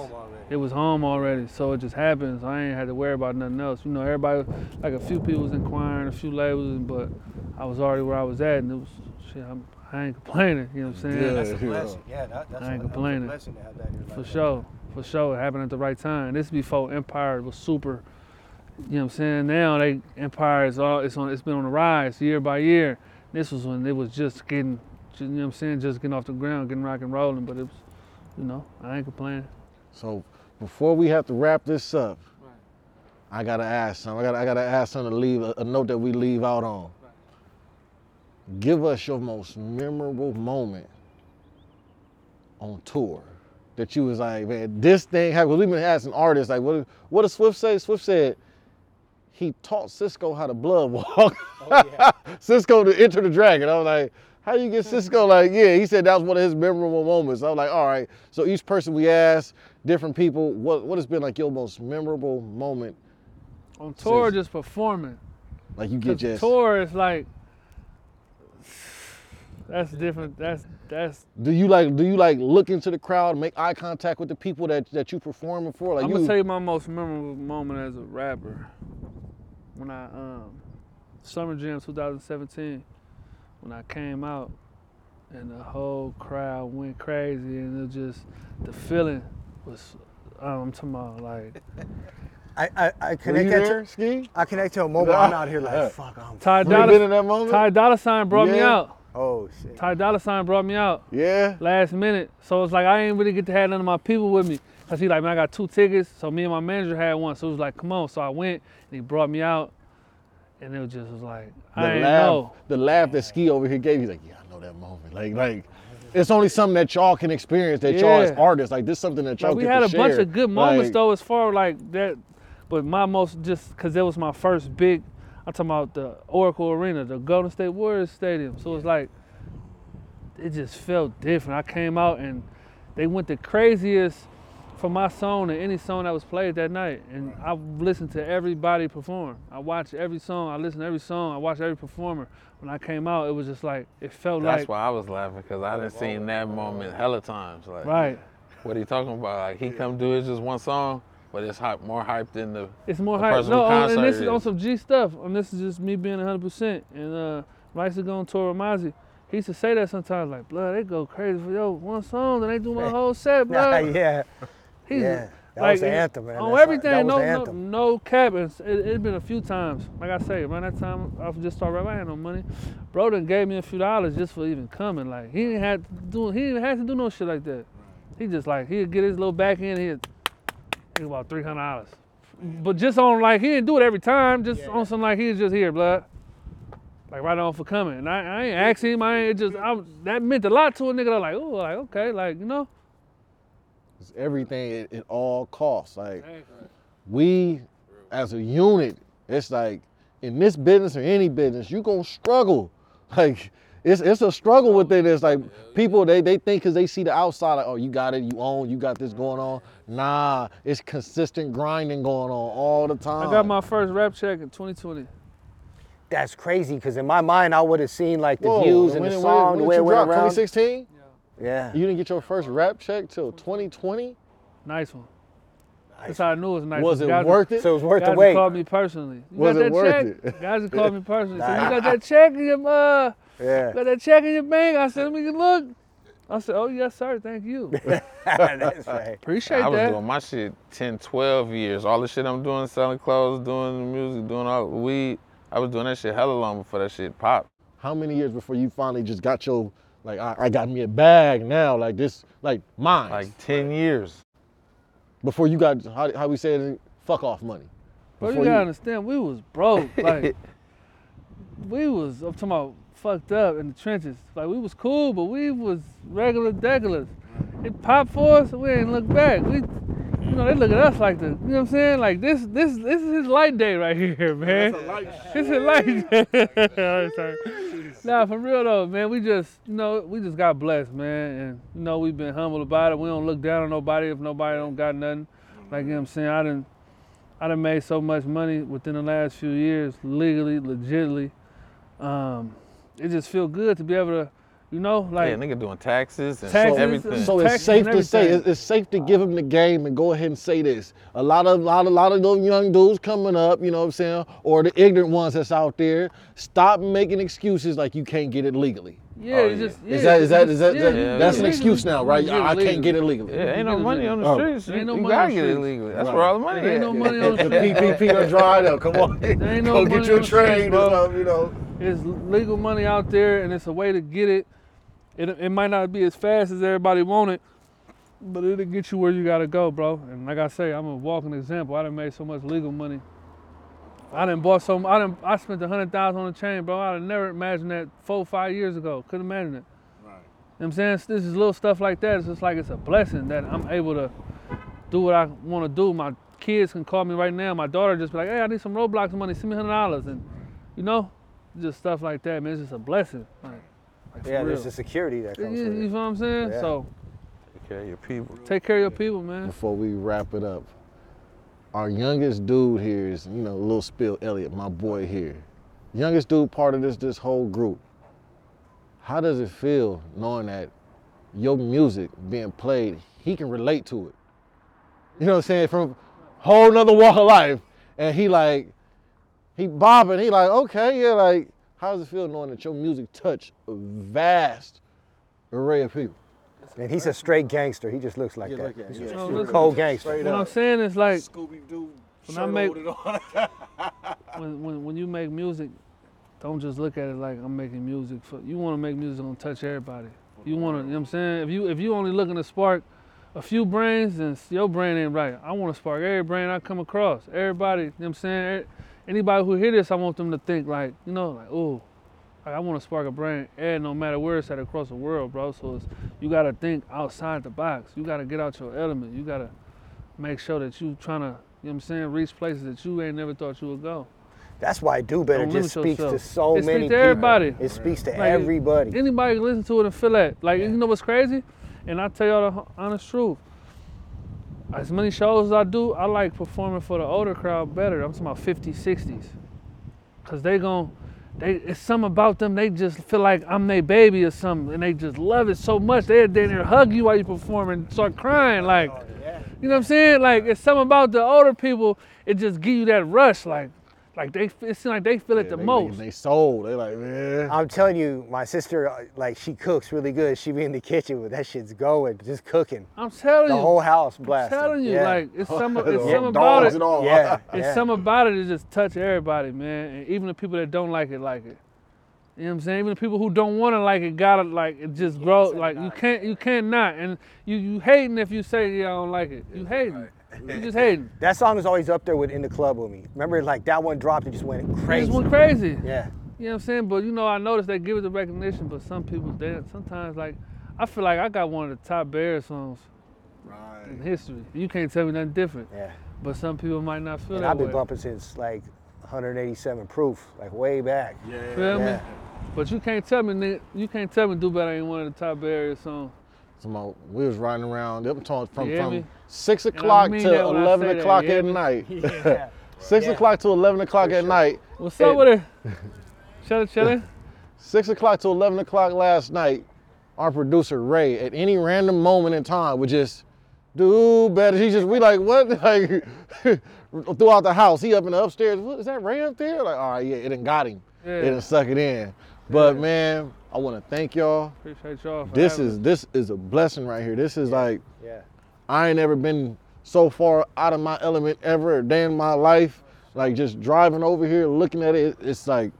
it was home already, so it just happens. I ain't had to worry about nothing else. You know, everybody, like a few people was inquiring, a few labels, but I was already where I was at, and it was shit. I'm, I ain't complaining. You know what I'm saying? Yeah. That's a blessing. Yeah, that, that's I ain't a, that a complaining. blessing to have that in your life. For sure, for sure, it happened at the right time. This before Empire was super. You know what I'm saying? Now they Empire is all it's on. It's been on the rise year by year. This was when it was just getting, you know what I'm saying, just getting off the ground, getting rock and rolling. But it was, you know, I ain't complaining. So before we have to wrap this up, I gotta ask something. I gotta I gotta ask something to leave a, a note that we leave out on. Give us your most memorable moment on tour that you was like, man, this thing happened. We've been asking artists like, what what does Swift say? Swift said he taught Cisco how to blood walk. Oh, Cisco to enter the dragon. I was like, how you get Cisco? Mm-hmm. Like, yeah, he said that was one of his memorable moments. I was like, all right. So each person we asked, different people, what what has been like your most memorable moment? On tour, Says- just performing. Like you get just tour is like, that's different. That's that's. do you like do you like look into the crowd, make eye contact with the people that that you performing for? Like I'm you gonna tell you my most memorable moment as a rapper. When I um Summer Jam 2017, when I came out and the whole crowd went crazy and it just the feeling was um, I'm talking about like I, I, I connect that to, Ski? I connect to a moment. I'm out here like, fuck, I'm. Ty Were you been in that moment? Ty Dolla Sign brought me out. Oh shit. Ty Dolla Sign brought me out Yeah. last minute. So it's like I ain't really get to have none of my people with me. Cause he like, man, I got two tickets. So me and my manager had one. So it was like, come on. So I went and he brought me out. And it was just was like, The I laugh, know. the laugh that Ski over here gave, he's like, yeah, I know that moment. Like, like, it's only something that y'all can experience. That y'all as artists, like, this is something that y'all Like, we had a bunch of good moments Like, though, as far like that. But my most just because it was my first big. I'm talking about the Oracle Arena, the Golden State Warriors Stadium. So it's like it just felt different. I came out and they went the craziest for my song and any song that was played that night. And I listened to everybody perform. I watched every song. I listened to every song. I watched every performer. When I came out, it was just like it felt That's like That's why I was laughing because I done seen that moment hella times. Like, right. what he talking about? Like he come do it just one song, but it's hype, more hype than the. It's more The hype. No, on- and this is on some G stuff. And this is just me being 100%. And uh, when I used to go on tour with Mozzy, he used to say that sometimes, like, blood, they go crazy for yo one song, then they do my whole set, blood. yeah. He's- Yeah. That like, was the anthem, man. On That's- everything, that was no, no, no cap. It's, it, it been a few times. Like I say, around that time, I just started rapping. I had no money. Bro done gave me a few dollars just for even coming. Like he didn't have to do, he didn't have to do no shit like that. He just like he'd get his little back end. He'd, he'd about three hundred dollars. But just on like he didn't do it every time. Just on some like he was just here, blood. Like right on for coming. And I, I ain't asking him. I ain't just I, that meant a lot to a nigga. I'm like, oh, like okay, like you know. It's everything at, at all costs. Like, we as a unit, it's like in this business or any business, you gonna struggle. Like it's it's a struggle within this. Like people they they think because they see the outside, like, oh you got it, you own, you got this going on. Nah, it's consistent grinding going on all the time. I got my first rap check in 2020. that's crazy because in my mind I would have seen like the Whoa, views and when- the when- song, when the way did it you went drop? around. 2016? Yeah. You didn't get your first rap check till 2020? Nice one. That's how I knew it was nice. Was it Guys- worth it? So it was worth guys the that wait. called me personally. You Was got it that worth check? it? Guys that called me personally. So you Nah. got that check in your uh, Yeah. got that check in your bank? I said, let me look. I said, oh yes, sir. Thank you. that's right. Appreciate I was that. doing my shit 10, 12 years. All the shit I'm doing, selling clothes, doing the music, doing all the weed. I was doing that shit hella long before that shit popped. How many years before you finally just got your, like, I, I got me a bag now, like this, like mine? Like 10 years. before you got, how, how we say it, fuck off money. Bro, you Before gotta understand, we was broke. Like, we was, I'm talking about fucked up in the trenches. Like, we was cool, but we was regular degulas. It popped for us, we ain't look back. We, you know, they look at us like the, you know what I'm saying? Like, this, this, this is his light day right here, man. This is light day. Nah, for real though, man, we just, you know, we just got blessed, man. And, you know, we've been humble about it. We don't look down on nobody if nobody don't got nothing. Like, you know what I'm saying? I didn't, I done made so much money within the last few years, legally, legitly. Um, it just feel good to be able to, you know, like yeah, nigga doing taxes and Taxes, everything. So Taxes it's safe to say, it's, it's safe to give him the game and go ahead and say this. A lot of, lot of, lot of those young dudes coming up, you know what I'm saying, or the ignorant ones that's out there, stop making excuses like you can't get it legally. yeah, Oh, yeah. just yeah, Is that, is that, it's that, just- that- yeah, yeah, that's yeah. an excuse now, right? You I can't get it legally. legally. yeah, ain't no money on the Oh. streets. There ain't no you money gotta on the get it legally. That's Right. where all the money There ain't at. no money on the The PPP done dried up. Come on, ain't no go money get you on a the streets, train or you know. It's legal money out there, and it's a way to get it. It, it might not be as fast as everybody want it, but it'll get you where you gotta go, bro. And like I say, I'm a walking example. I done made so much legal money. I done bought so I done I spent a hundred thousand on a chain, bro. I'd never imagined that four, five years ago. Couldn't imagine it. You know what I'm saying? This is little stuff like that. It's just like it's a blessing that I'm able to do what I want to do. My kids can call me right now. My daughter just be like, hey, I need some Roblox money. Send me hundred dollars, and you know, just stuff like that, man. It's just a blessing. Like, like Yeah, real. there's the security that You, comes you with know what I'm saying? Yeah. So Take care of your people. take care of your people, man. Before we wrap it up, our youngest dude here is, you know, Lil Spill Elliott, my boy here. Youngest dude part of this this whole group. How does it feel knowing that your music being played, he can relate to it? You know what I'm saying? From whole nother walk of life. And he like, he bobbing, he like, okay, yeah, like, how does it feel knowing that your music touched a vast array of people? And he's a straight gangster. He just looks like that. like that, He's yeah. a No, listen. cold gangster. Straight What I'm saying is like Scooby Doo. When I make- when, when when you make music, don't just look at it like I'm making music for you want to make music gonna touch everybody. You want to, you know what I'm saying? If you if you only looking to spark a few brains, then your brain ain't right. I want to spark every brain I come across. Everybody, you know what I'm saying? Anybody who hear this, I want them to think like, you know, like, oh, like I want to spark a brain, and no matter where it's at across the world, bro. So it's, you gotta think outside the box. You gotta get out your element. You gotta make sure that you trying to, you know what I'm saying, reach places that you ain't never thought you would go. That's why I Do Better Don't just speaks to yourself. so It speaks many to people. everybody. It speaks to Like, everybody. Anybody can listen to it and feel that. Like, you know what's crazy? And I tell y'all the honest truth. As many shows as I do, I like performing for the older crowd better. I'm talking about 50s, 60s. Cause they gon' they it's something about them, they just feel like I'm their baby or something, and they just love it so much. They're there hug you while you perform and start crying. Like, oh, you know what I'm saying? Like it's something about the older people, it just give you that rush. Like, like they it seems like they feel it the they, most. They, they sold. They like, man. I'm telling you, my sister, uh, like, she cooks really good. She be in the kitchen with that shit's going, just cooking. I'm telling The you. The whole house I'm blasting. telling you, yeah. like it's some it's Yeah, some about it. all. yeah, It's yeah. some about it that just touch everybody, man. And even the people that don't like it like it. You know what I'm saying? Even the people who don't want to like it gotta like it just grow like you can't you can't not. And you you hating if you say yeah I don't like it. You hating. You just hating. That song is always up there with In the Club with me. Remember, like, that one dropped, it just went crazy. It just went crazy. Yeah. You know what I'm saying? But you know, I noticed they give it the recognition, but some people they sometimes like I feel like I got one of the top Bear songs in history. You can't tell me nothing different. Yeah. But some people might not feel And that I've been way. bumping since, like, 187 proof, like, way back. Yeah. Feel me? Yeah. But you can't tell me nigga, you can't tell me Do Better ain't one of the top Area songs. Some more- we was riding around. Them talking from, You hear from me? six I o'clock mean to that when I eleven say that, o'clock at me? night. Yeah. Six Yeah. o'clock to eleven o'clock For at night. What's up It- with it? chilling, chilling. Six o'clock to eleven o'clock last night, our producer Ray, at any random moment in time, would just do better. He just we like what like throughout the house. He up in the upstairs. What is that Ray up there? Like all right, yeah, it done got him. It Yeah. done suck it in. But Yeah. man, I want to thank y'all. Appreciate y'all. For This having is this is a blessing right here. This is like Yeah. I ain't ever been so far out of my element ever a day in my life. Like just driving over here, looking at it, it's like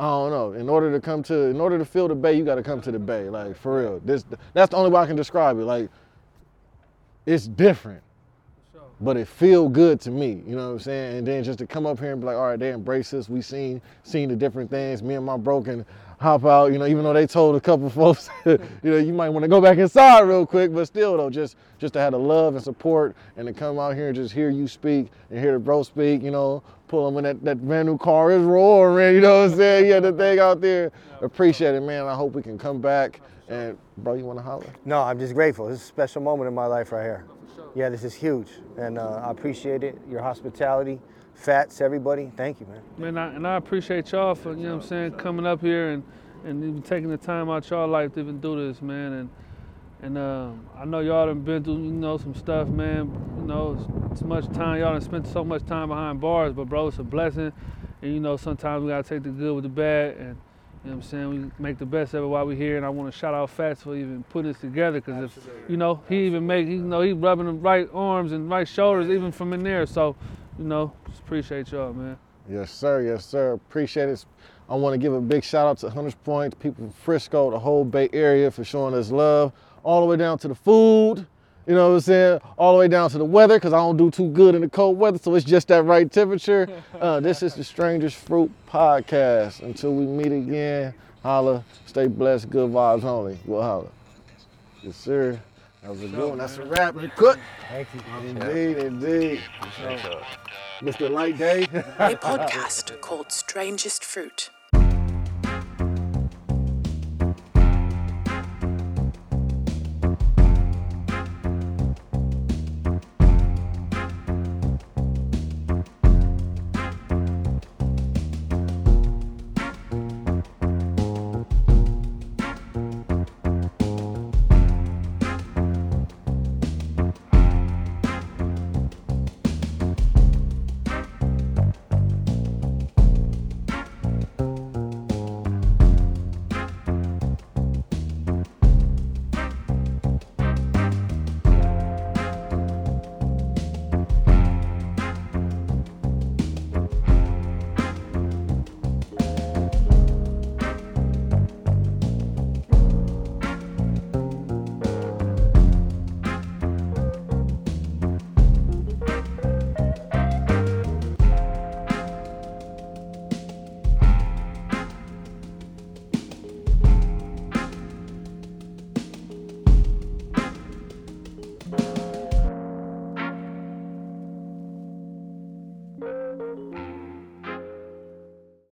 I don't know. In order to come to, in order to feel the bay, you got to come to the bay. Like for real. This that's the only way I can describe it. Like it's different, but it feel good to me. You know what I'm saying? And then just to come up here and be like, all right, they embrace us. We seen seen the different things. Me and my broken hop out. You know, even though they told a couple folks, you know, you might want to go back inside real quick, but still though, just just to have the love and support and to come out here and just hear you speak and hear the bro speak. You know, pull them when that that brand new car is roaring. You know what I'm saying? Yeah, the thing out there. Appreciate it, man. I hope we can come back. And bro, you want to holler? No, I'm just grateful. This is a special moment in my life right here. Yeah, this is huge, and uh, I appreciate it. Your hospitality, Factz, everybody. Thank you, man. Man, I, and I appreciate y'all for, you know what I'm saying, coming up here and, and even taking the time out y'all life to even do this, man. And and um, I know y'all done been through, you know, some stuff, man. You know, it's, it's much time. Y'all done spent so much time behind bars, but bro, it's a blessing. And you know, sometimes we gotta take the good with the bad and you know what I'm saying? We make the best of it while we're here, and I want to shout out Factz for even putting this together. Cause if you know, he even make, you know, he rubbing the right arms and right shoulders even from in there. So, you know, just appreciate y'all, man. Yes, sir. Yes, sir. Appreciate it. I want to give a big shout out to Hunters Point, people from Frisco, the whole Bay Area for showing us love, all the way down to the food. You know what I'm saying? All the way down to the weather, because I don't do too good in the cold weather, so it's just that right temperature. Uh, this is the Strangest Fruit Podcast. Until we meet again, holla, stay blessed, good vibes only. We'll holla. Yes, sir. That was a good one. That's a wrap. Cut. Thank you. Indeed, indeed. Mr. Light Day. a podcast called Strangest Fruit.